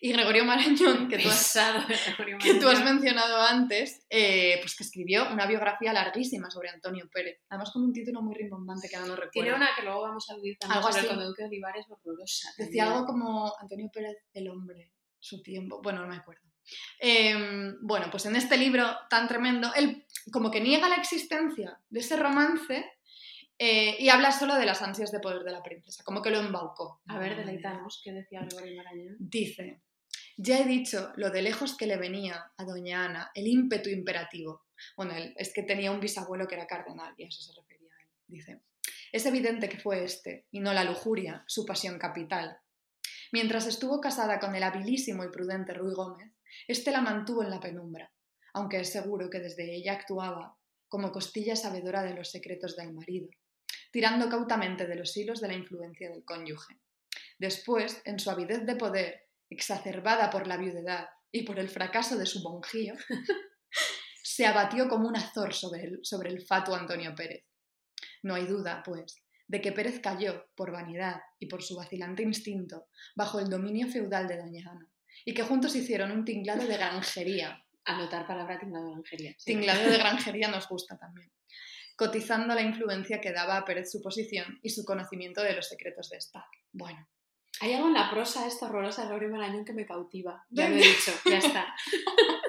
Y Gregorio Marañón, que tú has, que tú mencionado antes, eh, pues que escribió una biografía larguísima sobre Antonio Pérez, además con un título muy rimbombante que ahora no recuerdo.
Tiene una que luego vamos a aludir también
Algo
sobre
así.
el duque de Olivares, horrorosa.
Decía algo como Antonio Pérez, el hombre, su tiempo, bueno, no me acuerdo. Eh, bueno, pues en este libro tan tremendo, él como que niega la existencia de ese romance eh, y habla solo de las ansias de poder de la princesa, como que lo embaucó.
A ver, deleitanos, ¿qué decía Gregorio Marañón?
Dice, ya he dicho lo de lejos que le venía a doña Ana el ímpetu imperativo. Bueno, él, es que tenía un bisabuelo que era cardenal y a eso se refería él. Dice, es evidente que fue este, y no la lujuria, su pasión capital. Mientras estuvo casada con el habilísimo y prudente Ruy Gómez, este la mantuvo en la penumbra, aunque es seguro que desde ella actuaba como costilla sabedora de los secretos del marido, tirando cautamente de los hilos de la influencia del cónyuge. Después, en su avidez de poder, exacerbada por la viudedad y por el fracaso de su monjío, se abatió como un azor sobre el, sobre el fatuo Antonio Pérez. No hay duda, pues, de que Pérez cayó, por vanidad y por su vacilante instinto, bajo el dominio feudal de Doña Ana, y que juntos hicieron un tinglado de granjería.
Anotar palabra tinglado de granjería. sí.
Tinglado de granjería nos gusta también. Cotizando la influencia que daba a Pérez su posición y su conocimiento de los secretos de Estado. Bueno,
Hay algo en la prosa esta horrorosa de Gregorio Marañón que me cautiva. Ya lo he dicho, ya está.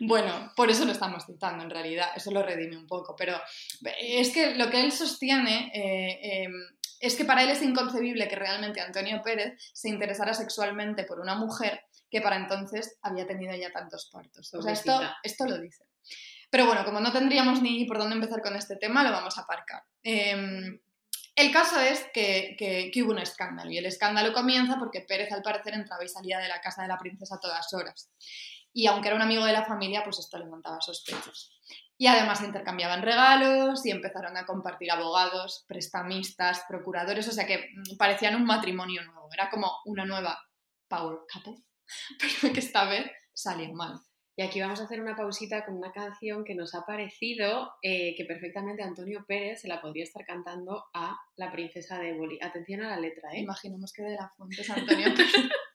Bueno, por eso lo estamos citando en realidad, eso lo redime un poco, pero es que lo que él sostiene eh, eh, es que para él es inconcebible que realmente Antonio Pérez se interesara sexualmente por una mujer que para entonces había tenido ya tantos partos. O sea, esto, esto lo dice. Pero bueno, como no tendríamos ni por dónde empezar con este tema, lo vamos a aparcar. Eh, el caso es que, que- hubo un escándalo y el escándalo comienza porque Pérez al parecer entraba y salía de la casa de la princesa a todas horas. Y aunque era un amigo de la familia, pues esto levantaba sospechas. Y además intercambiaban regalos y empezaron a compartir abogados, prestamistas, procuradores, o sea que mm, parecían un matrimonio nuevo. Era como una nueva power couple, pero que esta vez salió mal.
Y aquí vamos a hacer una pausita con una canción que nos ha parecido eh, que perfectamente Antonio Pérez se la podría estar cantando a la princesa de Boli. Atención a la letra, ¿eh?
Imaginemos que de la fuente es Antonio Pérez.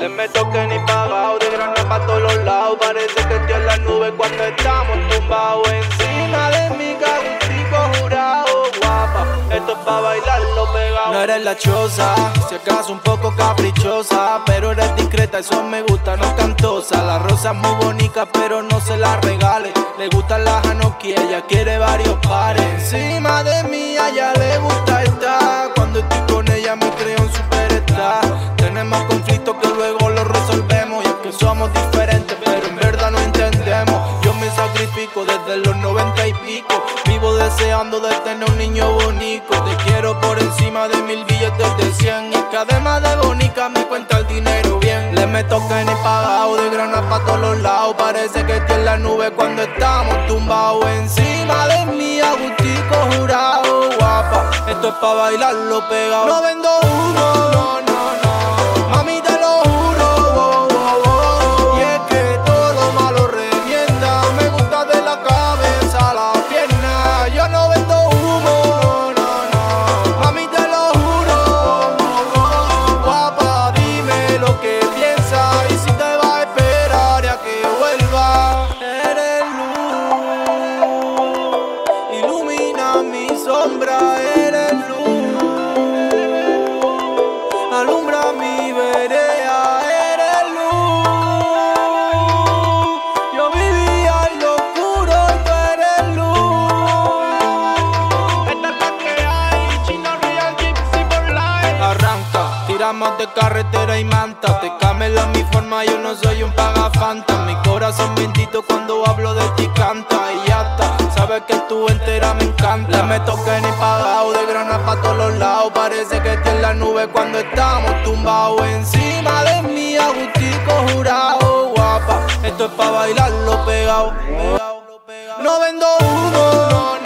Le meto que ni pagado, de grana pa' todos los lados. Parece que estoy en la nube cuando estamos tumbados. Encima de mi cagustico jurado, guapa. Esto es pa' bailarlo pegado. No eres la choza, si acaso un poco caprichosa. Pero eres discreta, eso me gusta, no cantosa. La rosa es muy bonita, pero no se la regale. Le gustan las anoquí, ella quiere varios pares. Encima de mí, a ella le gusta estar. Cuando estoy con ella me creo un superstar. Tenemos conflictos que luego los resolvemos. Y es que somos diferentes, pero en verdad no entendemos. Yo me sacrifico desde los noventa y pico. Vivo deseando de tener un niño bonito. Te quiero por encima de mil billetes de cien. Y es que además de bonita me cuenta el dinero bien. Le meto que ni pagado de grana pa' todos los lados. Parece que estoy en la nube cuando estamos tumbados. Encima de mí, agustico jurado, guapa. Esto es pa' bailarlo pegado. No vendo humo, no. Tiramos de carretera y manta. Te camela mi forma, yo no soy un pagafanta. Mi corazón bendito cuando hablo de ti canta y ya está. Sabes que tú entera me encanta. Le meto que ni pagado de grana pa' todos lados. Parece que estoy en la nube cuando estamos tumbados. Encima de mí, agustico jurado, guapa. Esto es pa' bailarlo pegado. No vendo humo,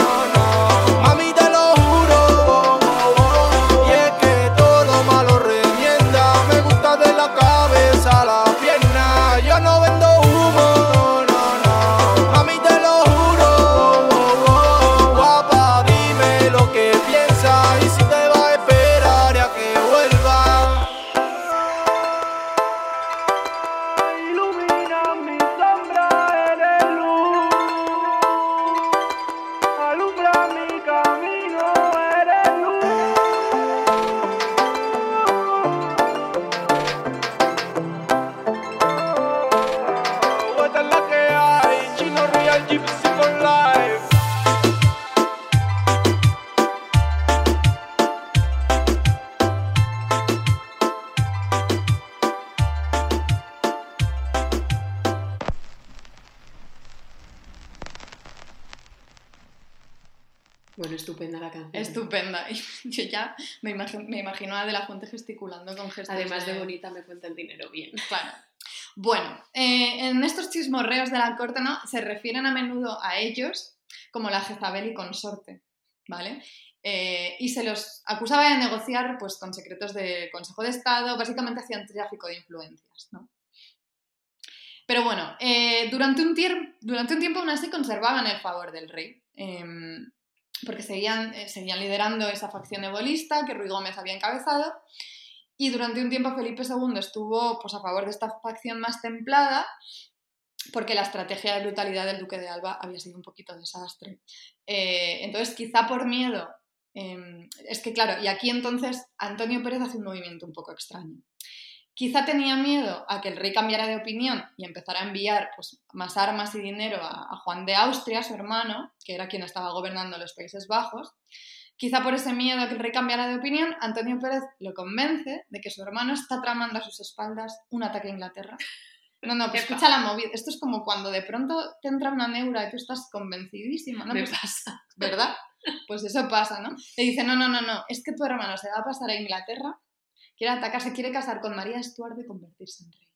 imagino, a De La Fuente gesticulando con gestos.
Además de bonita, me cuenta el dinero bien.
Claro. Bueno, eh, en estos chismorreos de la corte ¿no? se refieren a menudo a ellos como la Jezabel y consorte, ¿vale? Eh, y se los acusaba de negociar pues, con secretos del Consejo de Estado, básicamente hacían tráfico de influencias, ¿no? Pero bueno, eh, durante, un durante un tiempo aún así conservaban el favor del rey, em, porque seguían, eh, seguían liderando esa facción ebolista que Ruy Gómez había encabezado, y durante un tiempo Felipe II estuvo pues, a favor de esta facción más templada, porque la estrategia de brutalidad del duque de Alba había sido un poquito desastre. Eh, entonces, quizá por miedo, eh, es que claro, y aquí entonces Antonio Pérez hace un movimiento un poco extraño. Quizá tenía miedo a que el rey cambiara de opinión y empezara a enviar pues, más armas y dinero a, a Juan de Austria, su hermano, que era quien estaba gobernando los Países Bajos. Quizá por ese miedo a que el rey cambiara de opinión, Antonio Pérez lo convence de que su hermano está tramando a sus espaldas un ataque a Inglaterra. No, no, pues escucha la movida. Esto es como cuando de pronto te entra una neura y tú estás convencidísima, ¿no?
Me
Pues,
pasa.
¿Verdad? Pues eso pasa, ¿no? Le dice, no, no, no, no, es que tu hermano se va a pasar a Inglaterra, quiere atacar, se quiere casar con María Stuart y convertirse en rey.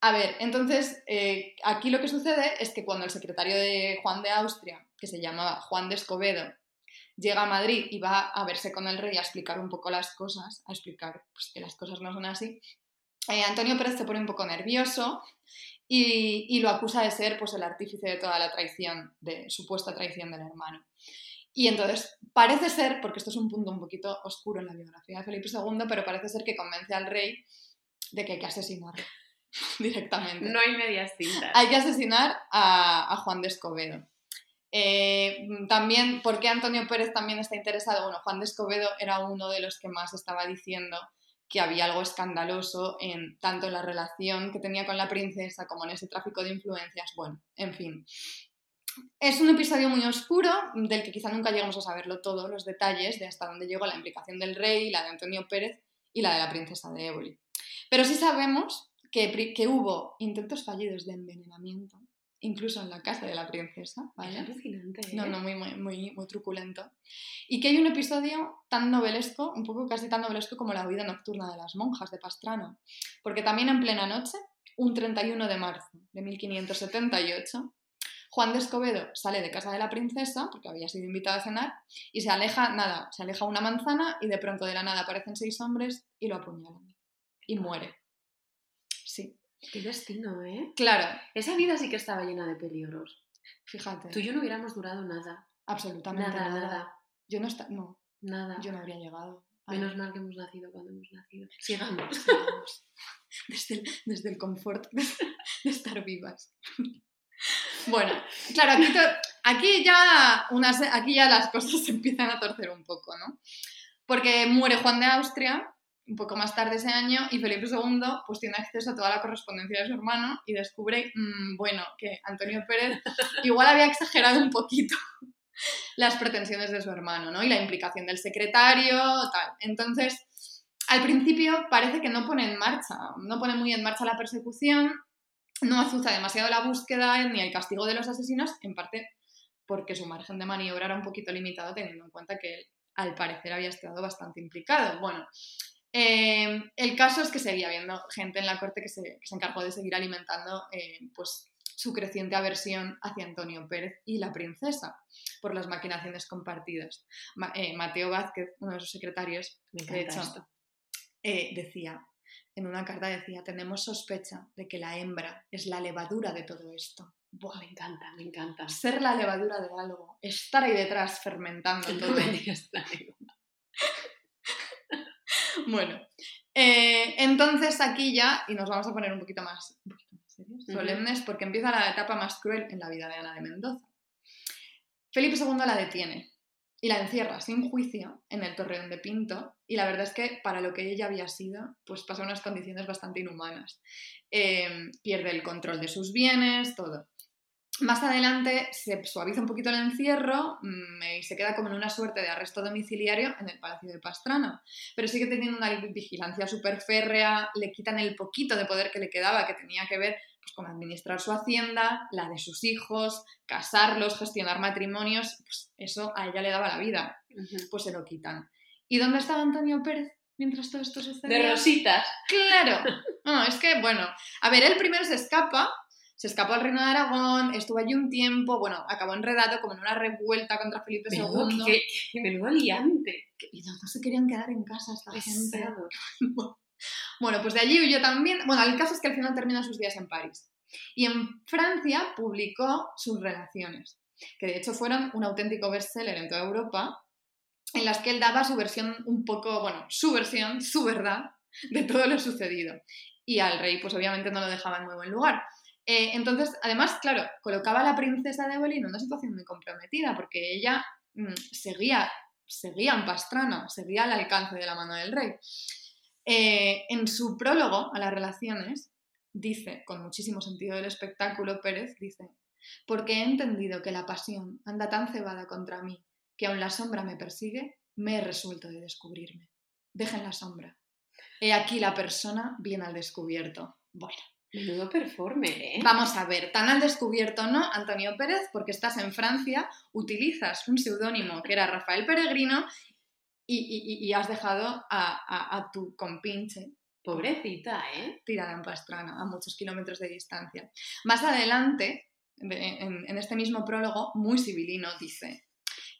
A ver, entonces, eh, aquí lo que sucede es que cuando el secretario de Juan de Austria, que se llamaba Juan de Escobedo, llega a Madrid y va a verse con el rey a explicar un poco las cosas, a explicar pues, que las cosas no son así, eh, Antonio Pérez se pone un poco nervioso y, y lo acusa de ser pues, el artífice de toda la traición, de supuesta traición del hermano. Y entonces parece ser, porque esto es un punto un poquito oscuro en la biografía de Felipe II, pero parece ser que convence al rey de que hay que asesinar directamente.
No hay medias tintas.
Hay que asesinar a, a Juan de Escobedo. Eh, también, ¿por qué Antonio Pérez también está interesado? Bueno, Juan de Escobedo era uno de los que más estaba diciendo que había algo escandaloso en tanto en la relación que tenía con la princesa como en ese tráfico de influencias. Bueno, en fin. Es un episodio muy oscuro, del que quizá nunca llegamos a saberlo todo, los detalles de hasta dónde llegó la implicación del rey, la de Antonio Pérez y la de la princesa de Éboli. Pero sí sabemos que, que hubo intentos fallidos de envenenamiento, incluso en la casa de la princesa,
Es
¿vale?
alucinante. ¿eh?
No, no, muy, muy, muy, muy truculento. Y que hay un episodio tan novelesco, un poco casi tan novelesco como la vida nocturna de las monjas de Pastrano. Porque también en plena noche, un 31 de marzo de 1578, Juan de Escobedo sale de casa de la princesa, porque había sido invitado a cenar, y se aleja, nada, se aleja una manzana y de pronto de la nada aparecen seis hombres y lo apuñalan. Y muere. Sí.
Qué destino, ¿eh?
Claro,
Esa vida sí que estaba llena de peligros.
fíjate.
Tú y yo no hubiéramos durado nada.
Absolutamente
Nada,
nada.
nada,
Yo no, esta- no,
nada.
yo no habría llegado.
Menos mal que hemos nacido cuando hemos nacido. Sigamos.
Sigamos. Desde el, desde el confort de estar vivas. Bueno, claro, aquí, to- aquí, ya unas, aquí ya las cosas se empiezan a torcer un poco, ¿no? Porque muere Juan de Austria un poco más tarde ese año y Felipe II pues tiene acceso a toda la correspondencia de su hermano y descubre, mm, bueno, que Antonio Pérez igual había exagerado un poquito las pretensiones de su hermano, ¿no? Y la implicación del secretario, tal. Entonces, al principio parece que no pone en marcha, no pone muy en marcha la persecución, no azuza demasiado la búsqueda ni el castigo de los asesinos, en parte porque su margen de maniobra era un poquito limitado teniendo en cuenta que él, al parecer, había estado bastante implicado. Bueno, eh, el caso es que seguía habiendo gente en la corte que se, que se encargó de seguir alimentando eh, pues, su creciente aversión hacia Antonio Pérez y la princesa por las maquinaciones compartidas. Ma- eh, Mateo Vázquez, uno de sus secretarios,
Me
de hecho, decía, en una carta decía, tenemos sospecha de que la hembra es la levadura de todo esto. Buah,
Me encanta, me encanta.
ser la levadura de algo, estar ahí detrás fermentando
No
todo. Bueno, eh, entonces aquí ya, y nos vamos a poner un poquito más, un poquito más serios,
Ujú.
solemnes, porque empieza la etapa más cruel en la vida de Ana de Mendoza. Felipe II la detiene y la encierra sin juicio en el Torreón de Pinto, y la verdad es que para lo que ella había sido, pues pasa unas condiciones bastante inhumanas. Eh, pierde el control de sus bienes, todo. Más adelante se suaviza un poquito el encierro mm, y se queda como en una suerte de arresto domiciliario en el Palacio de Pastrana. Pero sigue teniendo una vigilancia súper férrea, le quitan el poquito de poder que le quedaba, que tenía que ver pues, con administrar su hacienda, la de sus hijos, casarlos, gestionar matrimonios. Pues eso a ella le daba la vida, pues se lo quitan. ¿Y dónde estaba Antonio Pérez mientras todo esto sucedía?
De rositas.
Claro. No, es que, bueno, a ver, él primero se escapa, se escapó al Reino de Aragón, estuvo allí un tiempo, bueno, acabó enredado como en una revuelta contra Felipe
Menudo,
II.
qué- qué- menudo liante.
Y no, no se querían quedar en casa esta gente. Bueno, pues de allí huyó también. Bueno, el caso es que al final termina sus días en París. Y en Francia publicó sus relaciones, que de hecho fueron un auténtico bestseller en toda Europa, en las que él daba su versión un poco, bueno, su versión, su verdad de todo lo sucedido. Y al rey, pues obviamente no lo dejaba en muy buen lugar. Eh, entonces, además, claro, colocaba a la princesa de Evelyn en una situación muy comprometida, porque ella mm, seguía, seguía en Pastrana, seguía al alcance de la mano del rey. Eh, en su prólogo a las relaciones, dice, con muchísimo sentido del espectáculo, Pérez dice, porque he entendido que la pasión anda tan cebada contra mí que aun la sombra me persigue, me he resuelto de descubrirme. Dejen la sombra. He aquí la persona bien al descubierto. Bueno,
Menudo performer, ¿eh?
vamos a ver, tan al descubierto no, Antonio Pérez, porque estás en Francia, utilizas un seudónimo que era Rafael Peregrino y, y- y- has dejado a, a- a tu compinche
Pobrecita, ¿eh?
tirada en Pastrana, a muchos kilómetros de distancia. Más adelante, de- en, en este mismo prólogo, muy civilino, dice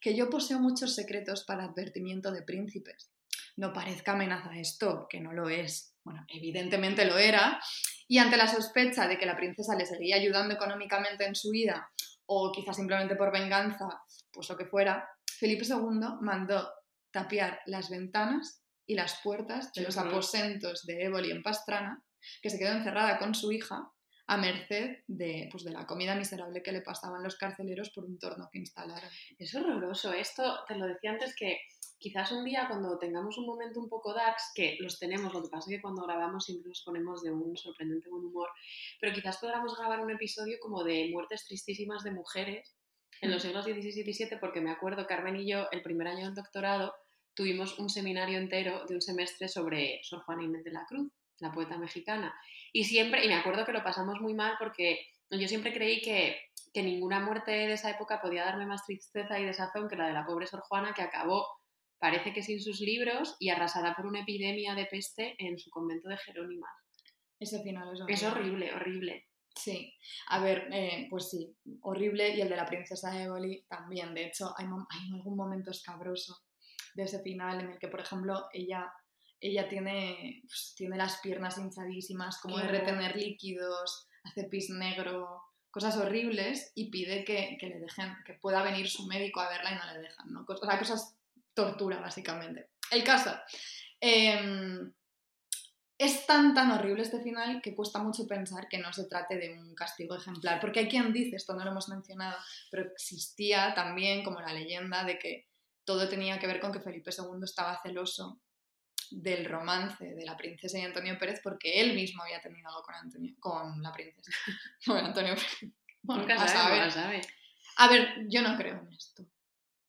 que yo poseo muchos secretos para advertimiento de príncipes. No parezca amenaza esto, que no lo es. Bueno, evidentemente lo era. Y ante la sospecha de que la princesa le seguía ayudando económicamente en su vida, o quizás simplemente por venganza, pues lo que fuera, Felipe II mandó tapiar las ventanas y las puertas de los aposentos de Éboli en Pastrana, que se quedó encerrada con su hija a merced de, pues, de la comida miserable que le pasaban los carceleros por un torno que instalaron.
Es horroroso. Esto, te lo decía antes que quizás un día cuando tengamos un momento un poco darks, que los tenemos, lo que pasa es que cuando grabamos siempre nos ponemos de un sorprendente buen humor, pero quizás podamos grabar un episodio como de muertes tristísimas de mujeres en los
Mm.
siglos XVI y XVII, porque me acuerdo, Carmen y yo, el primer año del doctorado, tuvimos un seminario entero de un semestre sobre Sor Juana Inés de la Cruz, la poeta mexicana. Y siempre, y me acuerdo que lo pasamos muy mal porque yo siempre creí que, que ninguna muerte de esa época podía darme más tristeza y desazón que la de la pobre Sor Juana, que acabó, parece que sin sus libros y arrasada por una epidemia de peste en su convento de Jerónimas.
Ese final es
Es horrible, horrible.
Sí, a ver, eh, pues sí, horrible y el de la princesa Éboli también. De hecho, hay, hay algún momento escabroso de ese final en el que, por ejemplo, ella, ella tiene, pues, tiene las piernas hinchadísimas, como de retener líquidos, hace pis negro, cosas horribles y pide que, que le dejen, que pueda venir su médico a verla y no le dejan, ¿no? O sea, cosas tortura, básicamente. El caso. em, es tan tan horrible este final que cuesta mucho pensar que no se trate de un castigo ejemplar, porque hay quien dice, esto no lo hemos mencionado, pero existía también como la leyenda de que todo tenía que ver con que Felipe II estaba celoso del romance de la princesa y Antonio Pérez porque él mismo había tenido algo con, Antonio, con la princesa. Con Antonio Pérez. Bueno,
Nunca
a
sabe,
saber.
sabe.
A ver, yo no creo en esto.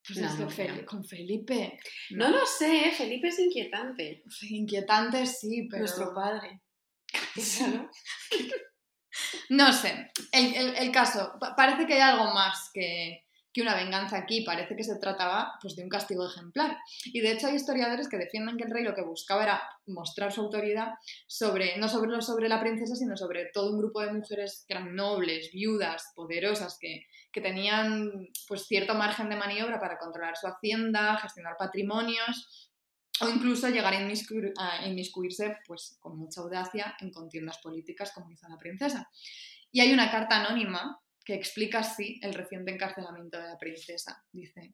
Pues
No,
es que
no,
Fel-
no.
con Felipe.
No lo sé. Felipe es inquietante.
Inquietante sí, pero.
Nuestro padre.
No sé, el, el- el caso, pa- parece que hay algo más que, que una venganza aquí, parece que se trataba pues, de un castigo ejemplar. Y de hecho hay historiadores que defienden que el rey lo que buscaba era mostrar su autoridad sobre, no sobre, sobre la princesa, sino sobre todo un grupo de mujeres que eran nobles, viudas, poderosas, que, que tenían pues, cierto margen de maniobra para controlar su hacienda, gestionar patrimonios o incluso llegar a, inmiscuir- a inmiscuirse pues, con mucha audacia en contiendas políticas como hizo la princesa. Y hay una carta anónima que explica así el reciente encarcelamiento de la princesa. Dice,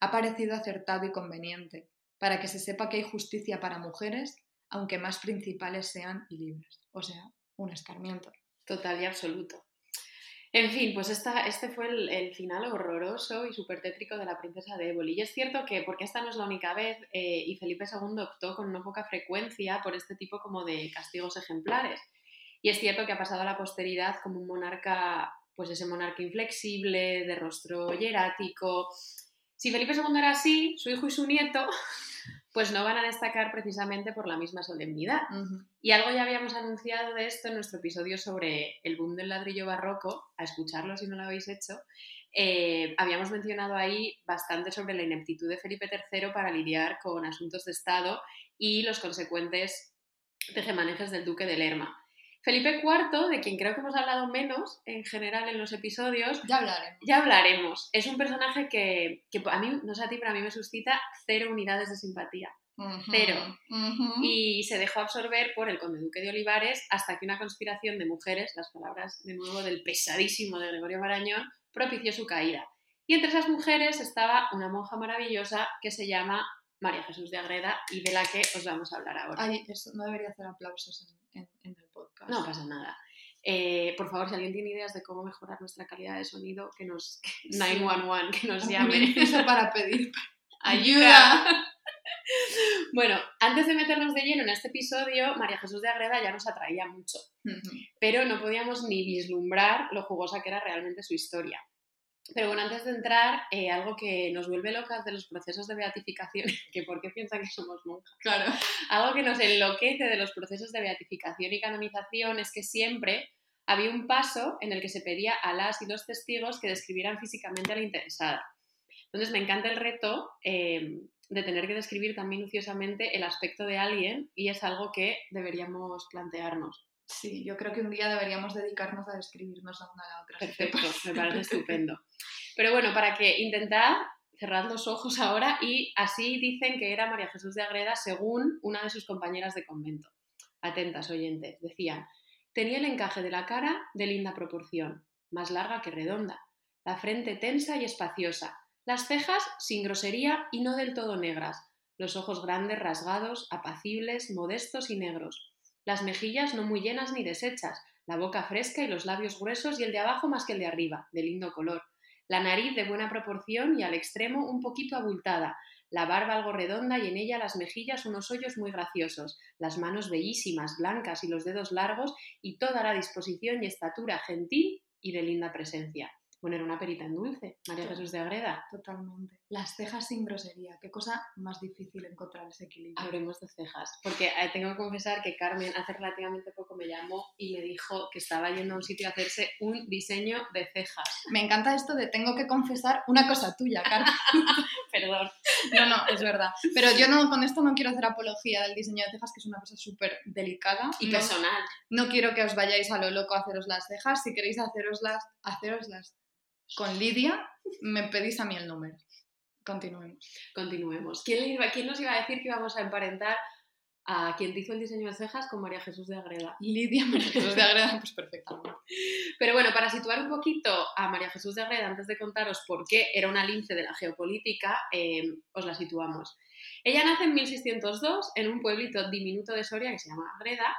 ha parecido acertado y conveniente para que se sepa que hay justicia para mujeres, aunque más principales sean y libres. O sea, un escarmiento.
Total y absoluto. En fin, pues esta, este fue el, final horroroso y súper tétrico de la princesa de Éboli. Y es cierto que, porque esta no es la única vez, eh, y Felipe II optó con no poca frecuencia por este tipo como de castigos ejemplares. Y es cierto que ha pasado a la posteridad como un monarca, pues ese monarca inflexible, de rostro hierático. Si Felipe II era así, su hijo y su nieto, pues no van a destacar precisamente por la misma solemnidad. Y algo ya habíamos anunciado de esto en nuestro episodio sobre el boom del ladrillo barroco, a escucharlo si no lo habéis hecho. Eh, habíamos mencionado ahí bastante sobre la ineptitud de Felipe III para lidiar con asuntos de Estado y los consecuentes tejemanejes del duque de Lerma. Felipe IV, de quien creo que hemos hablado menos en general en los episodios,
Ya hablaremos.
ya hablaremos. Es un personaje que, que a mí, no sé a ti, pero a mí me suscita cero unidades de simpatía
Ujú,
Cero.
ujú.
y se dejó absorber por el conde duque de Olivares hasta que una conspiración de mujeres, las palabras de nuevo del pesadísimo de Gregorio Marañón, propició su caída. Y entre esas mujeres estaba una monja maravillosa que se llama María Jesús de Agreda y de la que os vamos a hablar ahora.
Ay, eso no debería hacer aplausos en, en- en podcast.
No pasa nada. Eh, por favor, si alguien tiene ideas de cómo mejorar nuestra calidad de sonido, que nos 911, que nos llame.
inciso para pedir
¡Ayuda! bueno, antes de meternos de lleno en este episodio, María Jesús de Agreda ya nos atraía mucho, pero no podíamos ni vislumbrar lo jugosa que era realmente su historia. Pero bueno, antes de entrar, eh, algo que nos vuelve locas de los procesos de beatificación, que por qué piensan que somos monjas,
Claro.
algo que nos enloquece de los procesos de beatificación y canonización es que siempre había un paso en el que se pedía a las y los testigos que describieran físicamente a la interesada. Entonces me encanta el reto eh, de tener que describir tan minuciosamente el aspecto de alguien y es algo que deberíamos plantearnos.
Sí, yo creo que un día deberíamos dedicarnos a describirnos la una a la otra.
Perfecto, me parece estupendo. Pero bueno, para que intentad cerrad los ojos ahora y así dicen que era María Jesús de Agreda según una de sus compañeras de convento. Atentas oyentes, decían, tenía el encaje de la cara de linda proporción, más larga que redonda, la frente tensa y espaciosa, las cejas sin grosería y no del todo negras, los ojos grandes, rasgados, apacibles, modestos y negros, las mejillas no muy llenas ni deshechas, la boca fresca y los labios gruesos y el de abajo más que el de arriba, de lindo color, la nariz de buena proporción y al extremo un poquito abultada, la barba algo redonda y en ella las mejillas unos hoyos muy graciosos, las manos bellísimas, blancas y los dedos largos y toda la disposición y estatura gentil y de linda presencia. Bueno, era una perita en dulce, María Jesús de Agreda.
Totalmente. Las cejas sin grosería. Qué cosa más difícil encontrar ese equilibrio.
Hablemos de cejas, porque eh, tengo que confesar que Carmen hace relativamente poco me llamó y me dijo que estaba yendo a un sitio a hacerse un diseño de cejas.
Me encanta esto de tengo que confesar una cosa tuya, Carmen.
Perdón.
No, no, es verdad. Pero yo no, con esto no quiero hacer apología del diseño de cejas, que es una cosa súper delicada.
Y
no,
personal.
no quiero que os vayáis a lo loco a haceros las cejas. Si queréis haceroslas, haceroslas con Lidia, me pedís a mí el número. Continuemos.
Continuemos. ¿Quién, le iba- quién nos iba a decir que íbamos a emparentar a quien hizo el diseño de cejas con María Jesús de Agreda?
Lidia María Jesús de Agreda, pues perfectamente.
Pero bueno, para situar un poquito a María Jesús de Agreda, antes de contaros por qué era una lince de la geopolítica, eh, os la situamos. Ella nace en 1602 en un pueblito diminuto de Soria que se llama Agreda,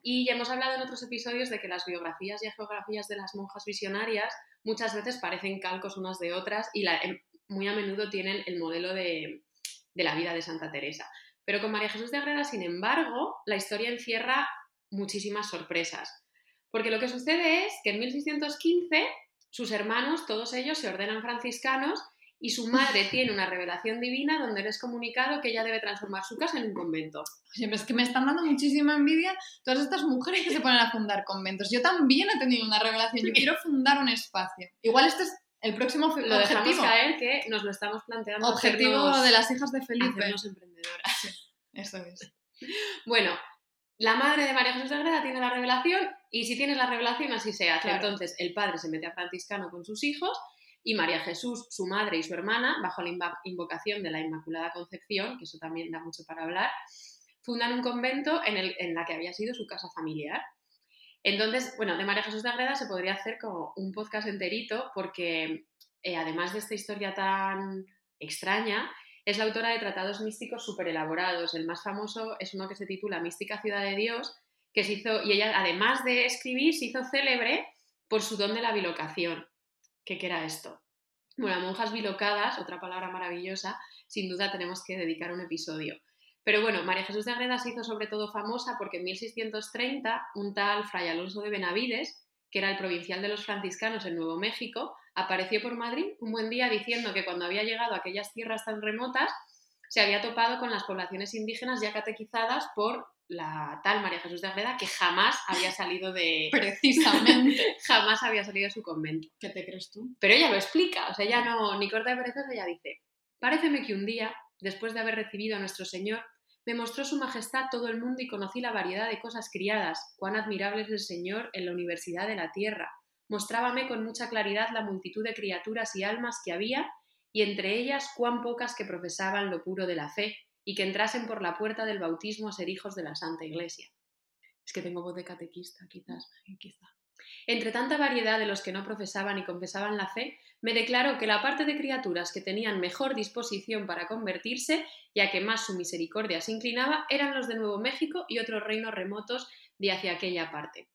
y ya hemos hablado en otros episodios de que las biografías y geografías de las monjas visionarias muchas veces parecen calcos unas de otras y la- em, muy a menudo tienen el modelo de, de la vida de Santa Teresa. Pero con María Jesús de Agreda, sin embargo, la historia encierra muchísimas sorpresas. Porque lo que sucede es que en 1615 sus hermanos, todos ellos, se ordenan franciscanos y su madre tiene una revelación divina donde le es comunicado que ella debe transformar su casa en un convento.
Oye, pero es que me están dando muchísima envidia todas estas mujeres que se ponen a fundar conventos. Yo también he tenido una revelación. Yo quiero fundar un espacio. Igual este es el próximo
Lo dejamos
objetivo.
caer que nos lo estamos planteando.
Objetivo de las hijas de Felipe.
emprendedoras.
Eso es.
Bueno, la madre de María Jesús de Agreda tiene la revelación y si tienes la revelación así se hace.
Claro.
Entonces el padre se mete a franciscano con sus hijos y María Jesús, su madre y su hermana, bajo la invocación de la Inmaculada Concepción, que eso también da mucho para hablar, fundan un convento en, el, en la que había sido su casa familiar. Entonces, bueno, de María Jesús de Agreda se podría hacer como un podcast enterito porque eh, además de esta historia tan extraña, es la autora de tratados místicos súper elaborados. El más famoso es uno que se titula Mística Ciudad de Dios, que se hizo, y ella, además de escribir, se hizo célebre por su don de la bilocación. ¿Qué era esto? Bueno, monjas bilocadas, otra palabra maravillosa, sin duda tenemos que dedicar un episodio. Pero bueno, María Jesús de Agreda se hizo sobre todo famosa porque en 1630 un tal Fray Alonso de Benavides, que era el provincial de los franciscanos en Nuevo México, apareció por Madrid un buen día diciendo que cuando había llegado a aquellas tierras tan remotas se había topado con las poblaciones indígenas ya catequizadas por la tal María Jesús de Agreda que jamás había salido de
Precisamente.
jamás había salido de su convento.
¿Qué te crees tú?
Pero ella lo explica, o sea, ella no, ni corta de perezosa, ella dice, paréceme que un día, después de haber recibido a nuestro Señor, me mostró su majestad todo el mundo y conocí la variedad de cosas criadas, cuán admirable es el Señor en la universidad de la tierra. Mostrábame con mucha claridad la multitud de criaturas y almas que había, y entre ellas cuán pocas que profesaban lo puro de la fe, y que entrasen por la puerta del bautismo a ser hijos de la Santa Iglesia. Es que tengo voz de catequista, quizás.
Quizá.
Entre tanta variedad de los que no profesaban y confesaban la fe, me declaró que la parte de criaturas que tenían mejor disposición para convertirse, ya que más su misericordia se inclinaba, eran los de Nuevo México y otros reinos remotos de hacia aquella parte.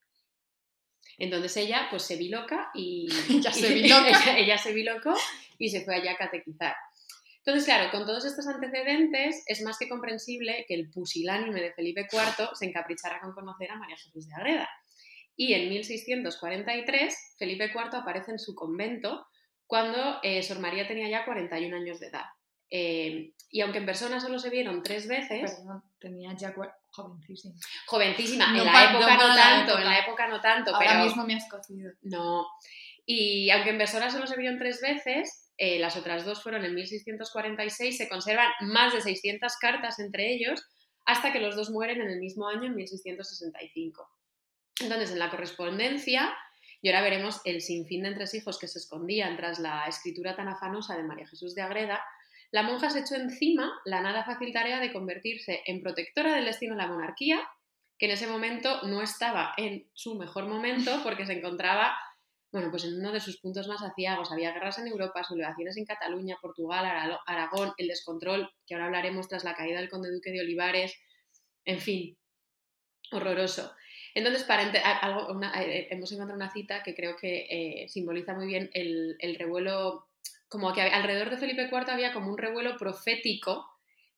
Entonces ella pues se biloca y
Ella se biloca.
ella, ella se bilocó y se fue allá a catequizar. Entonces, claro, con todos estos antecedentes es más que comprensible que el pusilánime de Felipe IV se encaprichara con conocer a María Jesús de Agreda. Y en 1643 Felipe IV aparece en su convento cuando eh, Sor María tenía ya 41 años de edad. Eh, y aunque en persona solo se vieron tres veces,
Perdón, tenía ya jovencísima.
jovencísima,
No
en la época
no
tanto,
época.
en la época no tanto,
Ahora
pero
mismo me has cocido.
no. Y aunque en persona solo se vieron tres veces, eh, las otras dos fueron en 1646, se conservan más de 600 cartas entre ellos, hasta que los dos mueren en el mismo año, en 1665. Entonces, en la correspondencia, y ahora veremos el sinfín de entresijos que se escondían tras la escritura tan afanosa de María Jesús de Agreda, la monja se echó encima la nada fácil tarea de convertirse en protectora del destino de la monarquía, que en ese momento no estaba en su mejor momento porque se encontraba Bueno, pues en uno de sus puntos más aciagos había guerras en Europa, sublevaciones en Cataluña, Portugal, Ara- Aragón, el descontrol, que ahora hablaremos tras la caída del conde duque de Olivares, en fin, horroroso. Entonces, para algo, una- eh, hemos encontrado una cita que creo que eh, simboliza muy bien el, el revuelo, como que alrededor de Felipe IV había como un revuelo profético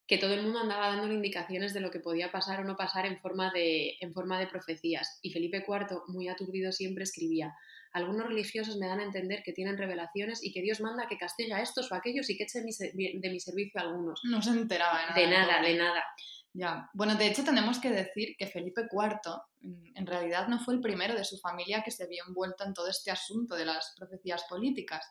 que todo el mundo andaba dando indicaciones de lo que podía pasar o no pasar en forma de, en forma de profecías. Y Felipe IV, muy aturdido siempre, escribía, algunos religiosos me dan a entender que tienen revelaciones y que Dios manda que castigue a estos o a aquellos y que eche de mi, servicio a algunos.
No se enteraba de nada.
De nada, de nada.
Ya. Bueno, de hecho tenemos que decir que Felipe IV en realidad no fue el primero de su familia que se vio envuelto en todo este asunto de las profecías políticas.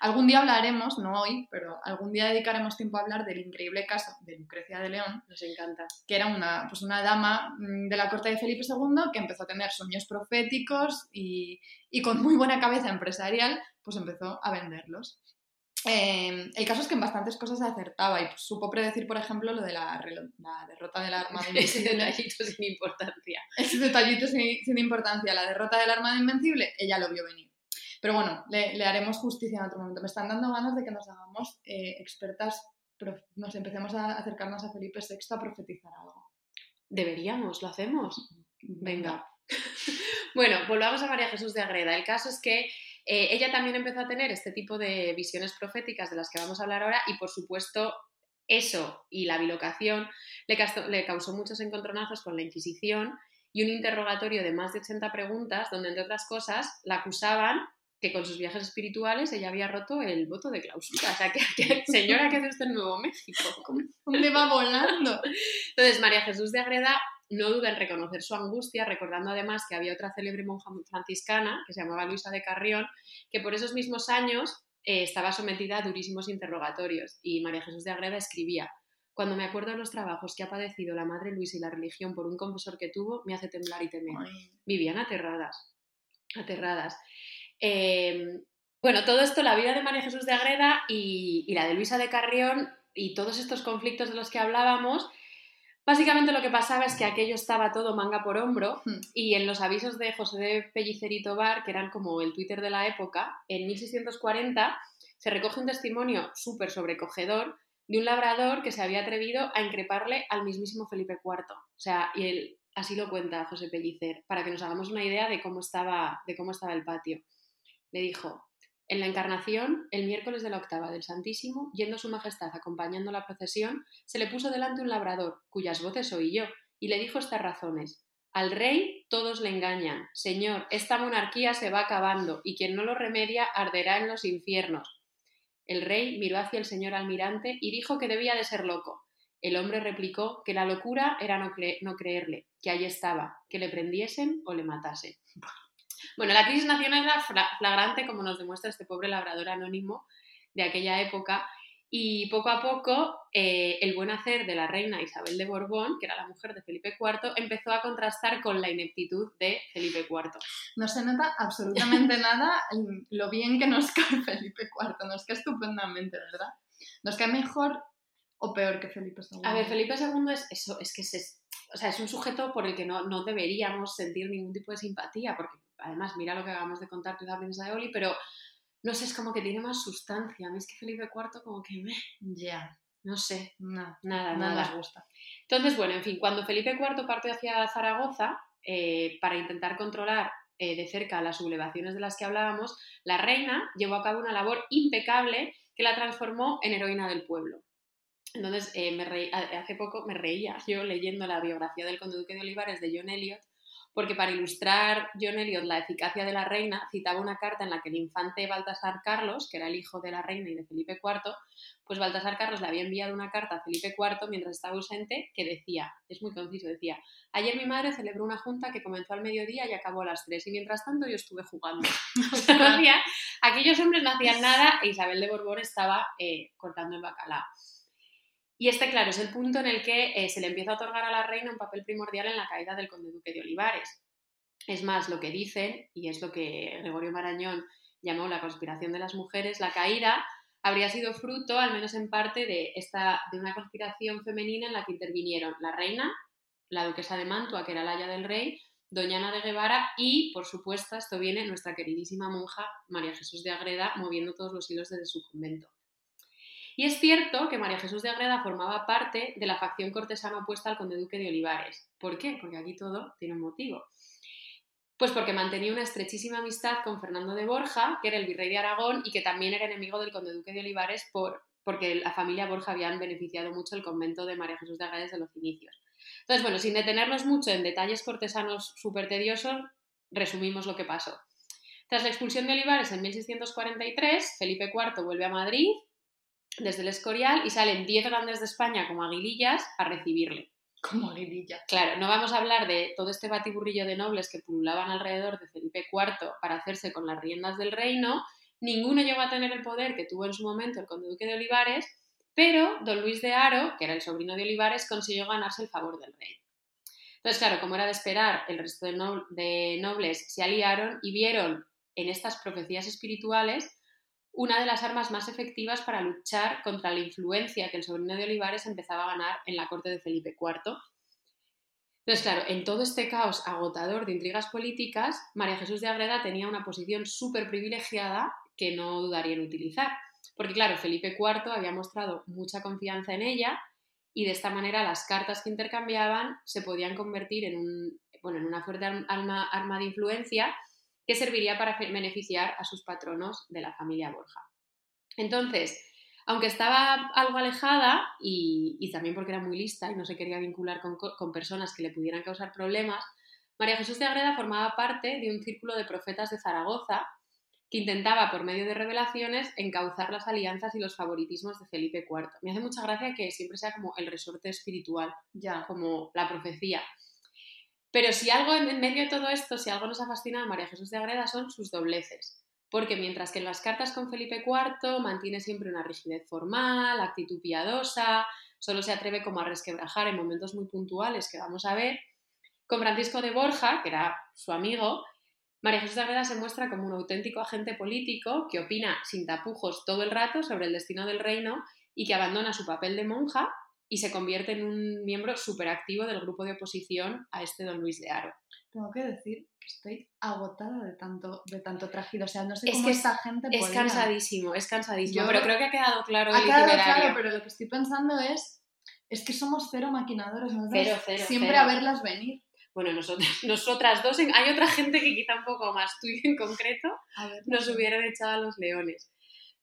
Algún día hablaremos, no hoy, pero algún día dedicaremos tiempo a hablar del increíble caso de Lucrecia de León,
Nos encanta.
que era una, pues una dama mm, de la corte de Felipe II que empezó a tener sueños proféticos y, y con muy buena cabeza empresarial, pues empezó a venderlos. Eh, el caso es que en bastantes cosas acertaba y supo predecir, por ejemplo, lo de la, la derrota del Armada
Ese
Invencible.
detallito sin importancia.
Ese detallito sin, sin importancia, la derrota del Armada Invencible, ella lo vio venir. Pero bueno, le, le haremos justicia en otro momento. Me están dando ganas de que nos hagamos eh, expertas, nos empecemos a acercarnos a Felipe VI a profetizar algo.
Deberíamos, lo hacemos. Venga. Bueno, volvamos a María Jesús de Agreda. El caso es que eh, ella también empezó a tener este tipo de visiones proféticas de las que vamos a hablar ahora y por supuesto eso y la bilocación le, casto- le causó muchos encontronazos con la Inquisición y un interrogatorio de más de 80 preguntas donde entre otras cosas la acusaban que con sus viajes espirituales ella había roto el voto de clausura. O sea, que, que- señora, ¿qué hace usted en Nuevo México?
¿Dónde va volando?
Entonces, María Jesús de Agreda no duda en reconocer su angustia, recordando además que había otra célebre monja franciscana, que se llamaba Luisa de Carrión, que por esos mismos años eh, estaba sometida a durísimos interrogatorios. Y María Jesús de Agreda escribía, cuando me acuerdo de los trabajos que ha padecido la Madre Luisa y la religión por un confesor que tuvo, me hace temblar y temer. Vivían aterradas, aterradas. Eh, bueno, todo esto, la vida de María Jesús de Agreda y, y la de Luisa de Carrión y todos estos conflictos de los que hablábamos, básicamente lo que pasaba es que aquello estaba todo manga por hombro
Hmm.
y en los avisos de José de Pellicer y Tobar, que eran como el Twitter de la época, en 1640 se recoge un testimonio súper sobrecogedor de un labrador que se había atrevido a increparle al mismísimo Felipe IV. O sea, y él así lo cuenta José Pellicer, para que nos hagamos una idea de cómo estaba, de cómo estaba el patio. Le dijo, en la encarnación, el miércoles de la octava del Santísimo, yendo su majestad acompañando la procesión, se le puso delante un labrador, cuyas voces oí yo, y le dijo estas razones. Al rey todos le engañan. Señor, esta monarquía se va acabando, y quien no lo remedia arderá en los infiernos. El rey miró hacia el señor almirante y dijo que debía de ser loco. El hombre replicó que la locura era no, no creerle, que ahí estaba, que le prendiesen o le matasen. Bueno, la crisis nacional era flagrante, como nos demuestra este pobre labrador anónimo de aquella época, y poco a poco eh, el buen hacer de la reina Isabel de Borbón, que era la mujer de Felipe IV, empezó a contrastar con la ineptitud de Felipe IV.
No se nota absolutamente nada lo bien que nos cae Felipe IV. Nos cae estupendamente, ¿verdad? Nos cae mejor o peor que Felipe II.
A ver, Felipe II es eso, es que es, o sea, es un sujeto por el que no, no deberíamos sentir ningún tipo de simpatía, porque además mira lo que acabamos de contar y la princesa de Oli, pero no sé, es como que tiene más sustancia. A mí es que Felipe IV como que me,
Ya,
no sé,
no,
nada, nada.
nos gusta.
Entonces, bueno, en fin, cuando Felipe IV partió hacia Zaragoza eh, para intentar controlar eh, de cerca las sublevaciones de las que hablábamos, la reina llevó a cabo una labor impecable que la transformó en heroína del pueblo. Entonces, eh, me reí- ha- hace poco me reía yo leyendo la biografía del conde duque de Olivares de John Eliot, porque para ilustrar John Eliot la eficacia de la reina, citaba una carta en la que el infante Baltasar Carlos, que era el hijo de la reina y de Felipe IV, pues Baltasar Carlos le había enviado una carta a Felipe IV mientras estaba ausente que decía, es muy conciso, decía, ayer mi madre celebró una junta que comenzó al mediodía y acabó a las 3 y mientras tanto yo estuve jugando. O sea, no hacía- aquellos hombres no hacían nada e Isabel de Borbón estaba eh, cortando el bacalao. Y este, claro, es el punto en el que eh, se le empieza a otorgar a la reina un papel primordial en la caída del conde duque de Olivares. Es más, lo que dicen, y es lo que Gregorio Marañón llamó la conspiración de las mujeres, la caída habría sido fruto, al menos en parte, de, esta, de una conspiración femenina en la que intervinieron la reina, la duquesa de Mantua, que era la haya del rey, doña Ana de Guevara y, por supuesto, esto viene nuestra queridísima monja María Jesús de Agreda moviendo todos los hilos desde su convento. Y es cierto que María Jesús de Agreda formaba parte de la facción cortesana opuesta al conde duque de Olivares. ¿Por qué? Porque aquí todo tiene un motivo. Pues porque mantenía una estrechísima amistad con Fernando de Borja, que era el virrey de Aragón y que también era enemigo del conde duque de Olivares por, porque la familia Borja habían beneficiado mucho el convento de María Jesús de Agreda desde los inicios. Entonces, bueno, sin detenernos mucho en detalles cortesanos súper tediosos, resumimos lo que pasó. Tras la expulsión de Olivares en 1643, Felipe IV vuelve a Madrid desde el Escorial y salen 10 grandes de España como aguilillas a recibirle.
Como aguililla.
Claro, no vamos a hablar de todo este batiburrillo de nobles que pululaban alrededor de Felipe IV para hacerse con las riendas del reino. Ninguno llegó a tener el poder que tuvo en su momento el conde duque de Olivares, pero don Luis de Haro, que era el sobrino de Olivares, consiguió ganarse el favor del rey. Entonces, claro, como era de esperar, el resto de nobles se aliaron y vieron en estas profecías espirituales una de las armas más efectivas para luchar contra la influencia que el sobrino de Olivares empezaba a ganar en la corte de Felipe IV. Entonces, claro, en todo este caos agotador de intrigas políticas, María Jesús de Agreda tenía una posición súper privilegiada que no dudaría en utilizar. Porque, claro, Felipe IV había mostrado mucha confianza en ella y de esta manera las cartas que intercambiaban se podían convertir en, un, bueno, en una fuerte arma, arma de influencia que serviría para beneficiar a sus patronos de la familia Borja. Entonces, aunque estaba algo alejada y, y también porque era muy lista y no se quería vincular con, co- con personas que le pudieran causar problemas, María Jesús de Agreda formaba parte de un círculo de profetas de Zaragoza que intentaba, por medio de revelaciones, encauzar las alianzas y los favoritismos de Felipe IV. Me hace mucha gracia que siempre sea como el resorte espiritual,
Ya.
como la profecía. Pero si algo en medio de todo esto, si algo nos ha fascinado a María Jesús de Agreda son sus dobleces. Porque mientras que en las cartas con Felipe IV mantiene siempre una rigidez formal, actitud piadosa, solo se atreve como a resquebrajar en momentos muy puntuales que vamos a ver, con Francisco de Borja, que era su amigo, María Jesús de Agreda se muestra como un auténtico agente político que opina sin tapujos todo el rato sobre el destino del reino y que abandona su papel de monja y se convierte en un miembro superactivo del grupo de oposición a este don Luis de Haro.
Tengo que decir que estoy agotada de tanto, de tanto trajido. O sea, no sé
Es
cómo
que
esta gente
Es
podía.
cansadísimo, es cansadísimo,
Yo-
pero creo que ha quedado claro
Ha
el
quedado
itinerario.
claro, pero lo que estoy pensando es, es que somos cero maquinadores. nosotros
Cero, cero,
siempre
cero.
a verlas venir.
Bueno, nosotras, nosotras dos, hay otra gente que quizá un poco más, tú y en concreto, nos
venir.
hubieran echado a los leones.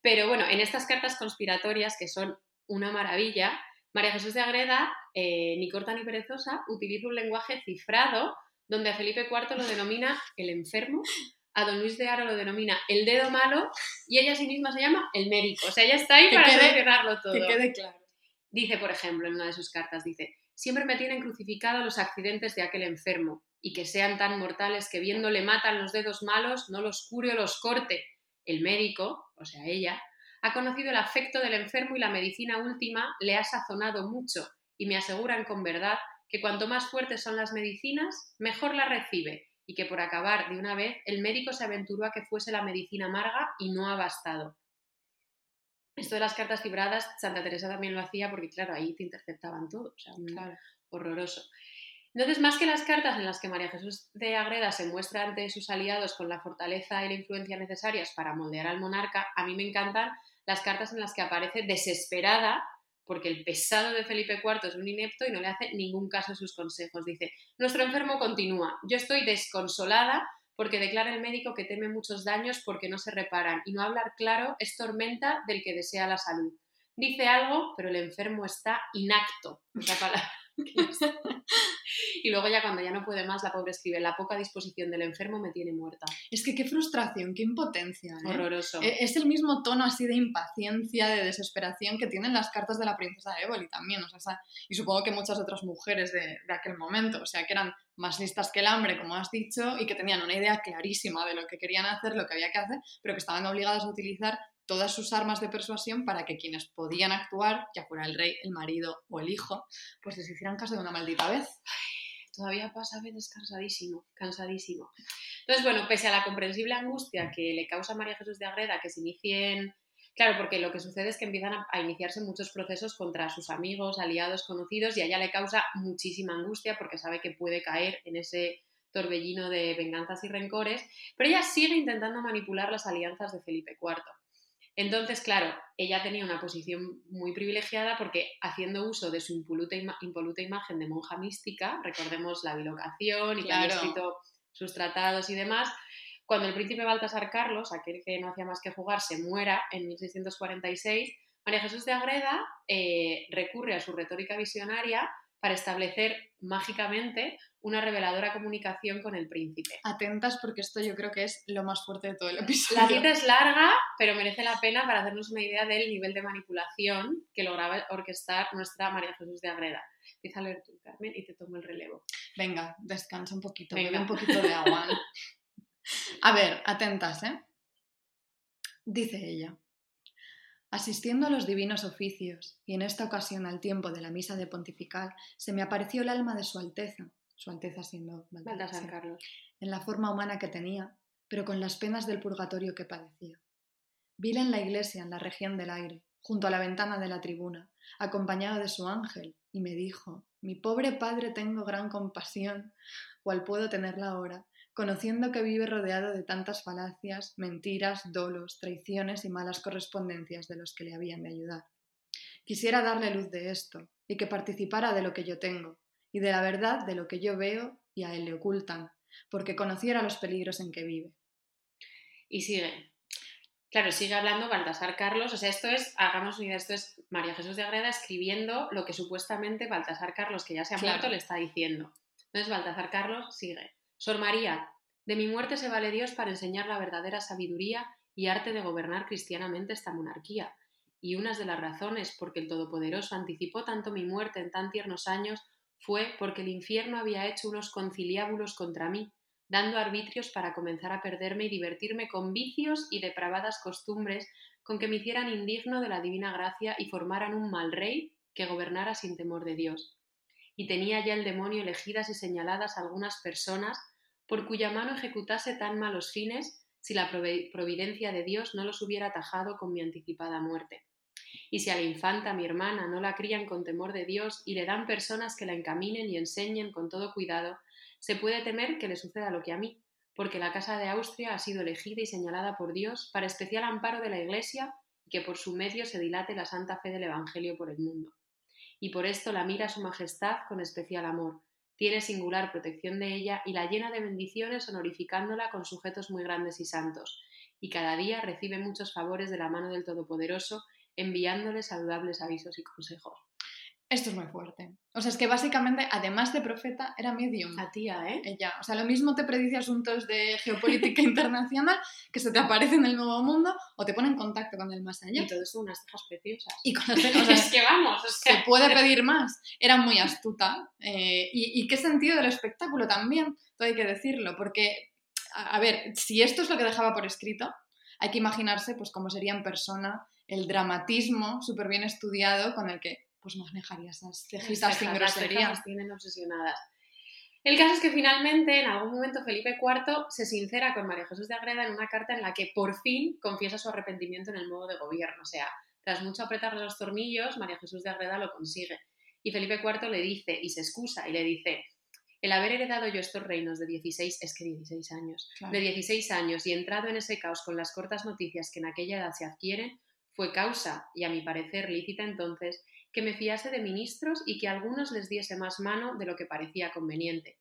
Pero bueno, en estas cartas conspiratorias, que son una maravilla, María Jesús de Agreda, eh, ni corta ni perezosa, utiliza un lenguaje cifrado donde a Felipe IV lo denomina el enfermo, a don Luis de Haro lo denomina el dedo malo y ella a sí misma se llama el médico. O sea, ella está ahí
Que
para
quede-
solucionarlo todo.
Que quede claro.
Dice, por ejemplo, en una de sus cartas, dice, siempre me tienen crucificado los accidentes de aquel enfermo, y que sean tan mortales que viéndole matan los dedos malos, no los cure o los corte. El médico, o sea, ella, ha conocido el afecto del enfermo y la medicina última le ha sazonado mucho, y me aseguran con verdad que cuanto más fuertes son las medicinas, mejor las recibe, y que por acabar de una vez, el médico se aventuró a que fuese la medicina amarga y no ha bastado. Esto de las cartas fibradas, Santa Teresa también lo hacía porque, claro, ahí te interceptaban todo, o sea, horroroso. Entonces, más que las cartas en las que María Jesús de Agreda se muestra ante sus aliados con la fortaleza y la influencia necesarias para moldear al monarca, a mí me encantan las cartas en las que aparece desesperada porque el pesado de Felipe IV es un inepto y no le hace ningún caso a sus consejos. Dice, nuestro enfermo continúa, yo estoy desconsolada porque declara el médico que teme muchos daños porque no se reparan y no hablar claro es tormenta del que desea la salud. Dice algo, pero el enfermo está inacto. Palabra. y luego ya cuando ya no puede más, la pobre escribe, la poca disposición del enfermo me tiene muerta.
Es que qué frustración, qué impotencia. ¿eh?
Horroroso.
E- Es el mismo tono así de impaciencia, de desesperación que tienen las cartas de la princesa Éboli también. O sea, y supongo que muchas otras mujeres de, de aquel momento. O sea, que eran más listas que el hambre, como has dicho, y que tenían una idea clarísima de lo que querían hacer, lo que había que hacer, pero que estaban obligadas a utilizar todas sus armas de persuasión para que quienes podían actuar, ya fuera el rey, el marido o el hijo, pues les hicieran caso de una maldita vez.
Todavía pasa a veces cansadísimo, cansadísimo. Entonces, bueno, pese a la comprensible angustia que le causa a María Jesús de Agreda que se inicien... Claro, porque lo que sucede es que empiezan a, a iniciarse muchos procesos contra sus amigos, aliados, conocidos, y a ella le causa muchísima angustia porque sabe que puede caer en ese torbellino de venganzas y rencores, pero ella sigue intentando manipular las alianzas de Felipe IV. Entonces, claro, ella tenía una posición muy privilegiada porque haciendo uso de su impoluta, ima- impoluta imagen de monja mística, recordemos la bilocación y que había escrito sus tratados y demás, cuando el príncipe Baltasar Carlos, aquel que no hacía más que jugar, se muera en 1646, María Jesús de Agreda eh, recurre a su retórica visionaria para establecer mágicamente una reveladora comunicación con el príncipe.
Atentas porque esto yo creo que es lo más fuerte de todo el episodio.
La cita es larga, pero merece la pena para hacernos una idea del nivel de manipulación que lograba orquestar nuestra María Jesús de Agreda. Empieza a leer tú, Carmen, y te tomo el relevo.
Venga, descansa un poquito,
Venga.
bebe un poquito de agua. ¿no? A ver, atentas, ¿eh? Dice ella. Asistiendo a los divinos oficios, y en esta ocasión al tiempo de la misa de pontifical, se me apareció el alma de Su Alteza, Su Alteza siendo Baltasar, sí,
Carlos.
en la forma humana que tenía, pero con las penas del purgatorio que padecía. Vila en la iglesia, en la región del aire, junto a la ventana de la tribuna, acompañado de su ángel, y me dijo, mi pobre padre tengo gran compasión, cual puedo tenerla ahora, conociendo que vive rodeado de tantas falacias, mentiras, dolos, traiciones y malas correspondencias de los que le habían de ayudar. Quisiera darle luz de esto, y que participara de lo que yo tengo, y de la verdad de lo que yo veo y a él le ocultan, porque conociera los peligros en que vive.
Y sigue. Claro, sigue hablando Baltasar Carlos. O sea, esto es, hagamos una idea, esto es María Jesús de Agreda escribiendo lo que supuestamente Baltasar Carlos, que ya se ha
Claro.
muerto, le está diciendo. Entonces Baltasar Carlos sigue. Sor María, de mi muerte se vale Dios para enseñar la verdadera sabiduría y arte de gobernar cristianamente esta monarquía. Y unas de las razones por que el Todopoderoso anticipó tanto mi muerte en tan tiernos años fue porque el infierno había hecho unos conciliábulos contra mí, dando arbitrios para comenzar a perderme y divertirme con vicios y depravadas costumbres con que me hicieran indigno de la divina gracia y formaran un mal rey que gobernara sin temor de Dios. Y tenía ya el demonio elegidas y señaladas algunas personas por cuya mano ejecutase tan malos fines si la providencia de Dios no los hubiera atajado con mi anticipada muerte. Y si a la infanta, mi hermana, no la crían con temor de Dios y le dan personas que la encaminen y enseñen con todo cuidado, se puede temer que le suceda lo que a mí, porque la Casa de Austria ha sido elegida y señalada por Dios para especial amparo de la Iglesia y que por su medio se dilate la santa fe del Evangelio por el mundo. Y por esto la mira Su Majestad con especial amor, tiene singular protección de ella y la llena de bendiciones honorificándola con sujetos muy grandes y santos, y cada día recibe muchos favores de la mano del Todopoderoso, enviándole saludables avisos y consejos.
Esto es muy fuerte. O sea, es que básicamente, además de profeta, era medium.
La tía, ¿eh?
Ella. O sea, lo mismo te predice asuntos de geopolítica internacional que se te aparece en el nuevo mundo o te pone en contacto con el más allá.
Y todo esto unas cejas preciosas.
Y con las cejas, o sea,
es que vamos, es que...
se puede pedir más. Era muy astuta. eh, y, y qué sentido del espectáculo también, todo hay que decirlo, porque, a, a ver, si esto es lo que dejaba por escrito, hay que imaginarse pues cómo sería en persona el dramatismo súper bien estudiado con el que pues manejaría esas cejitas sin
las
grosería.
las tienen obsesionadas. El caso es que finalmente, en algún momento, Felipe IV se sincera con María Jesús de Agreda en una carta en la que por fin confiesa su arrepentimiento en el modo de gobierno. O sea, tras mucho apretarle los tornillos, María Jesús de Agreda lo consigue. Y Felipe IV le dice, y se excusa, y le dice, el haber heredado yo estos reinos de 16, es que 16 años,
Claro.
de 16 años y entrado en ese caos con las cortas noticias que en aquella edad se adquieren, fue causa, y a mi parecer lícita entonces, que me fiase de ministros y que a algunos les diese más mano de lo que parecía conveniente.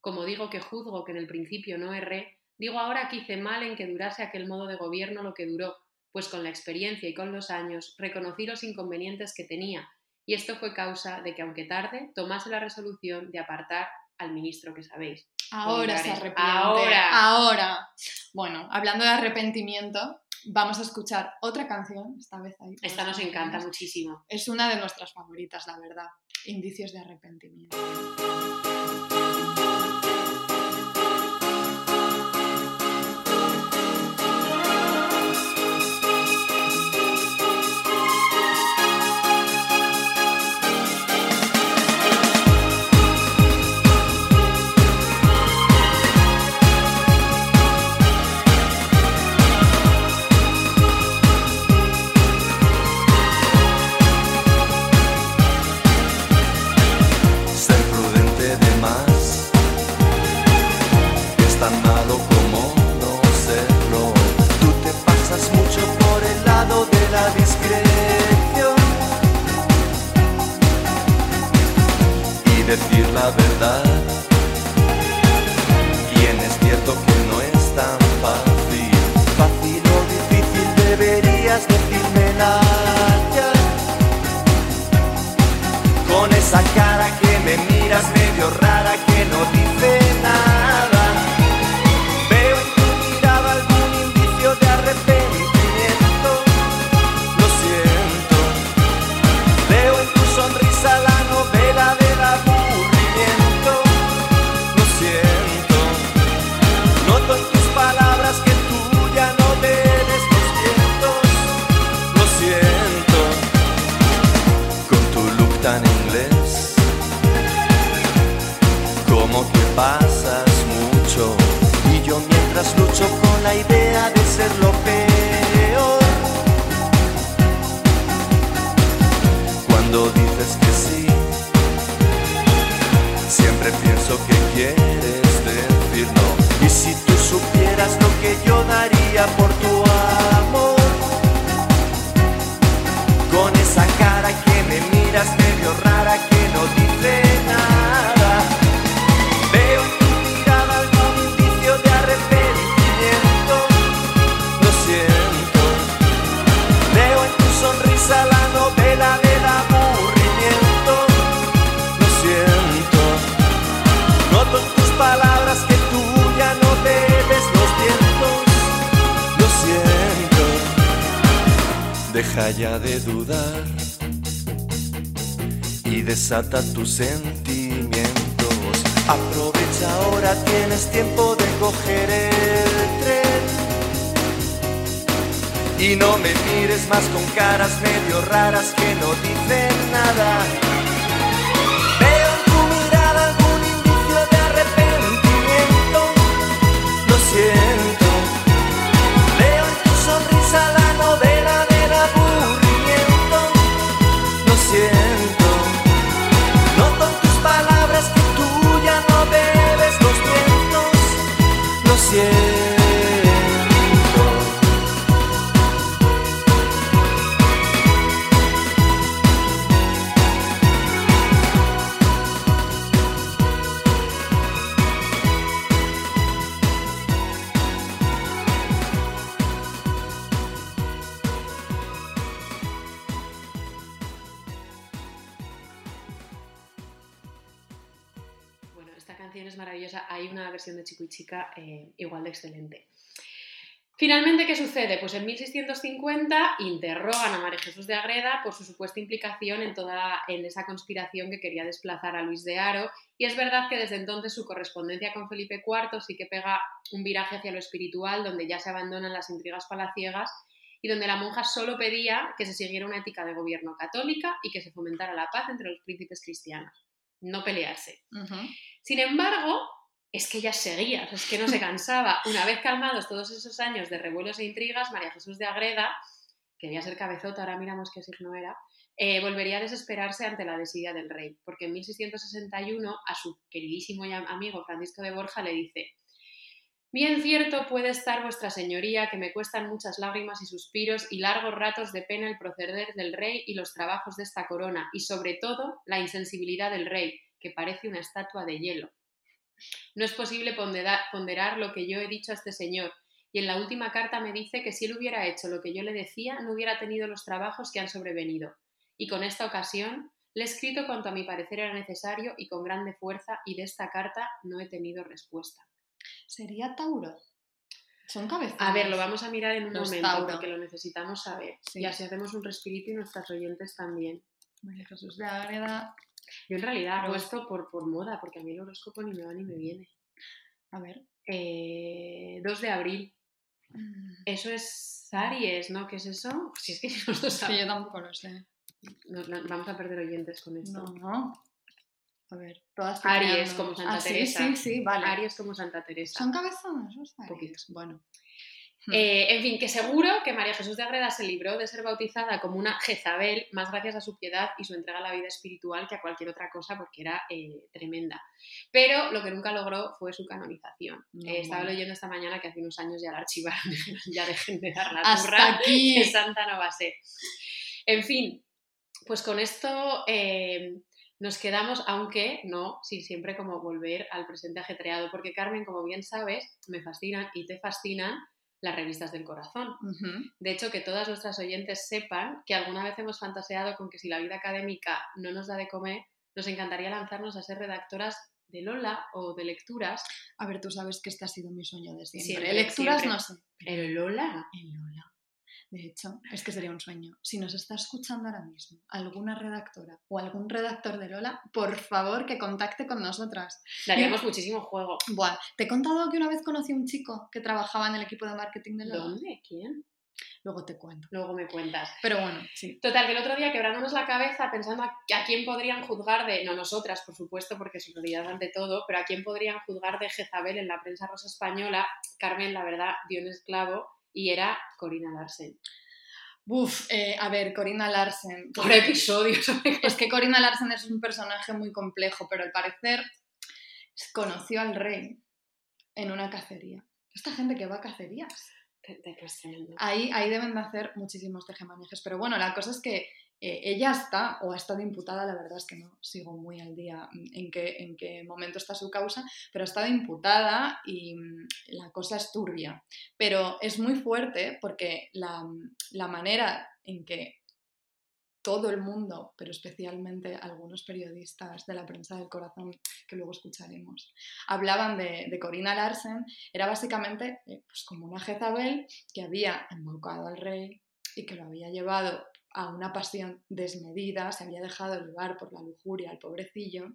Como digo que juzgo que en el principio no erré, digo ahora que hice mal en que durase aquel modo de gobierno lo que duró, pues con la experiencia y con los años reconocí los inconvenientes que tenía, y esto fue causa de que, aunque tarde, tomase la resolución de apartar al ministro que sabéis.
Ahora se arrepiente.
Ahora.
Ahora. Bueno, hablando de arrepentimiento, vamos a escuchar otra canción, esta vez ahí.
Esta nos encanta muchísimo.
Es una de nuestras favoritas, la verdad. Indicios de arrepentimiento.
verdad. Bien es cierto que no
es tan fácil, fácil o difícil deberías decirme nada. Sin. Supuesta implicación en toda en esa conspiración que quería desplazar a Luis de Haro. Y es verdad que desde entonces su correspondencia con Felipe IV sí que pega un viraje hacia lo espiritual, donde ya se abandonan las intrigas palaciegas y donde la monja solo pedía que se siguiera una ética de gobierno católica y que se fomentara la paz entre los príncipes cristianos. No pelearse. Sin embargo, es que ella seguía, es que no se cansaba. Una vez calmados todos esos años de revuelos e intrigas, María Jesús de Agreda, que debía ser cabezota, ahora miramos qué signo era, eh, volvería a desesperarse ante la desidia del rey, porque en 1661 a su queridísimo amigo Francisco de Borja le dice Bien cierto puede estar vuestra señoría, que me cuestan muchas lágrimas y suspiros y largos ratos de pena el proceder del rey y los trabajos de esta corona, y sobre todo la insensibilidad del rey, que parece una estatua de hielo. No es posible pondera- ponderar lo que yo he dicho a este señor, y en la última carta me dice que si él hubiera hecho lo que yo le decía, no hubiera tenido los trabajos que han sobrevenido. Y con esta ocasión le he escrito cuanto a mi parecer era necesario y con grande fuerza, y de esta carta no he tenido respuesta.
¿Sería Tauro? Son cabezones.
A ver, lo vamos a mirar en un
Los
momento
Tauro.
porque lo necesitamos saber.
Sí.
Y así hacemos un respirito y nuestras oyentes también.
María Jesús de Ágreda.
Yo en realidad hago esto por, por moda, porque a mí el horóscopo ni me va ni me viene.
A ver.
Eh, 2 de abril. Eso es Aries, ¿no? ¿Qué es eso? Si es que nosotros
Sí, yo tampoco lo sé.
Nos vamos a perder oyentes con esto.
No. A ver, todas
Aries, como Santa
ah, sí,
Teresa.
Sí, sí, vale.
Aries como Santa Teresa.
¿Son cabezones los Aries?
Poquito.
Bueno. Hmm.
Eh, en fin, que seguro que María Jesús de Agreda se libró de ser bautizada como una Jezabel más gracias a su piedad y su entrega a la vida espiritual que a cualquier otra cosa porque era eh, tremenda. Pero lo que nunca logró fue su canonización.
No,
Eh, estaba
bueno.
leyendo esta mañana que hace unos años ya la archivaron, ya dejen de dar la
Hasta
turra,
aquí.
que santa no va a ser. En fin, pues con esto eh, nos quedamos, aunque no, sin siempre como volver al presente ajetreado, porque Carmen, como bien sabes, me fascinan y te fascinan las revistas del corazón. De hecho, que todas nuestras oyentes sepan que alguna vez hemos fantaseado con que si la vida académica no nos da de comer, nos encantaría lanzarnos a ser redactoras de Lola o de lecturas.
A ver, tú sabes que este ha sido mi sueño de siempre.
Siempre,
Lecturas
siempre.
no sé.
¿Pero Lola?
En Lola. De hecho, es que sería un sueño. Si nos está escuchando ahora mismo alguna redactora o algún redactor de Lola, por favor que contacte con nosotras.
Daríamos muchísimo juego.
Buah, te he contado que una vez conocí a un chico que trabajaba en el equipo de marketing de Lola.
¿Dónde? ¿Quién?
Luego te cuento.
Luego me cuentas.
Pero bueno, sí.
Total, que el otro día quebrándonos la cabeza pensando a, a quién podrían juzgar de, no nosotras, por supuesto, porque su prioridad ante todo, pero a quién podrían juzgar de Jezabel en la prensa rosa española, Carmen, la verdad, dio un esclavo y era Corina Larsen.
Uf, eh, a ver, Corina Larsen.
Por episodios.
Es que Corina Larsen es un personaje muy complejo, pero al parecer conoció al rey en una cacería. Esta gente que va a cacerías.
Pues, tremendo.
Ahí, ahí deben de hacer muchísimos tejemanejes. Pero bueno, la cosa es que eh, ella está, o ha estado imputada, la verdad es que no sigo muy al día en qué, en qué momento está su causa, pero ha estado imputada y mm, la cosa es turbia. Pero es muy fuerte porque la, la manera en que todo el mundo, pero especialmente algunos periodistas de la prensa del corazón, que luego escucharemos, hablaban de, de Corina Larsen, era básicamente eh, pues como una Jezabel que había embaucado al rey y que lo había llevado a una pasión desmedida, se había dejado llevar por la lujuria al pobrecillo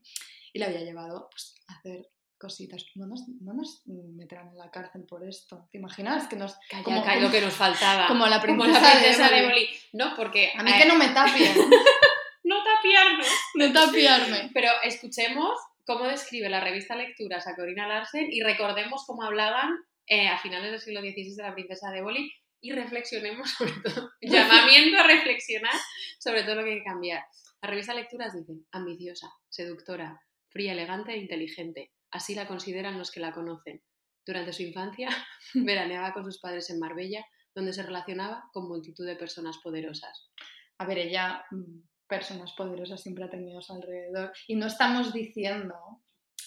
y le había llevado pues, a hacer cositas. No nos, no nos meterán en la cárcel por esto. ¿Te imaginas que nos...
Calla,
como-
calla, lo que nos faltaba.
como la
Como
princesa,
la princesa
de. Éboli.
No, porque...
A mí
eh,
que no me tapien,
no tapiarnos.
no tapiarme.
Pero escuchemos cómo describe la revista Lecturas a Corina Larsen y recordemos cómo hablaban eh, a finales del siglo XVI de la princesa de Éboli y reflexionemos sobre todo, llamamiento a reflexionar sobre todo lo que hay que cambiar. La revista Lecturas dice, ambiciosa, seductora, fría, elegante e inteligente. Así la consideran los que la conocen. Durante su infancia veraneaba con sus padres en Marbella, donde se relacionaba con multitud de personas poderosas.
A ver, ella, mm, personas poderosas siempre ha tenido a su alrededor. Y no estamos diciendo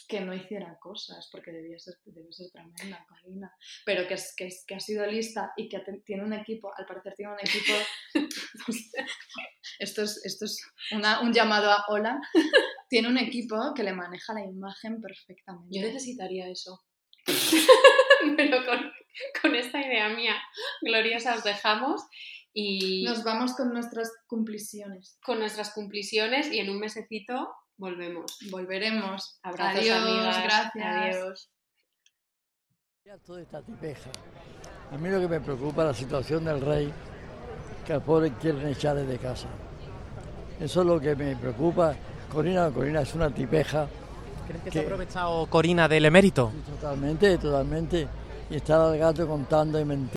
que no hiciera cosas, porque debía ser, debe ser tremenda, Corina. Pero que, es, que, es- que ha sido lista y que tiene un equipo, al parecer tiene un equipo. esto es, esto es una- un llamado a hola. Tiene un equipo que le maneja la imagen perfectamente.
Yo necesitaría eso. Pero con, con esta idea mía gloriosa os dejamos y
Nos vamos con nuestras cumpliciones.
con nuestras cumpliciones y en un mesecito volvemos.
Volveremos.
Abrazos,
Adiós,
amigas.
gracias.
Adiós.
Ya toda esta tipeja. A mí lo que me preocupa es la situación del rey, que al pobre quieren echarle de casa. Eso es lo que me preocupa. Corina, Corina es una tipeja.
¿Crees que
¿Qué?
se ha aprovechado Corina del emérito?
Totalmente, totalmente. Y está el gato contando y mentiras.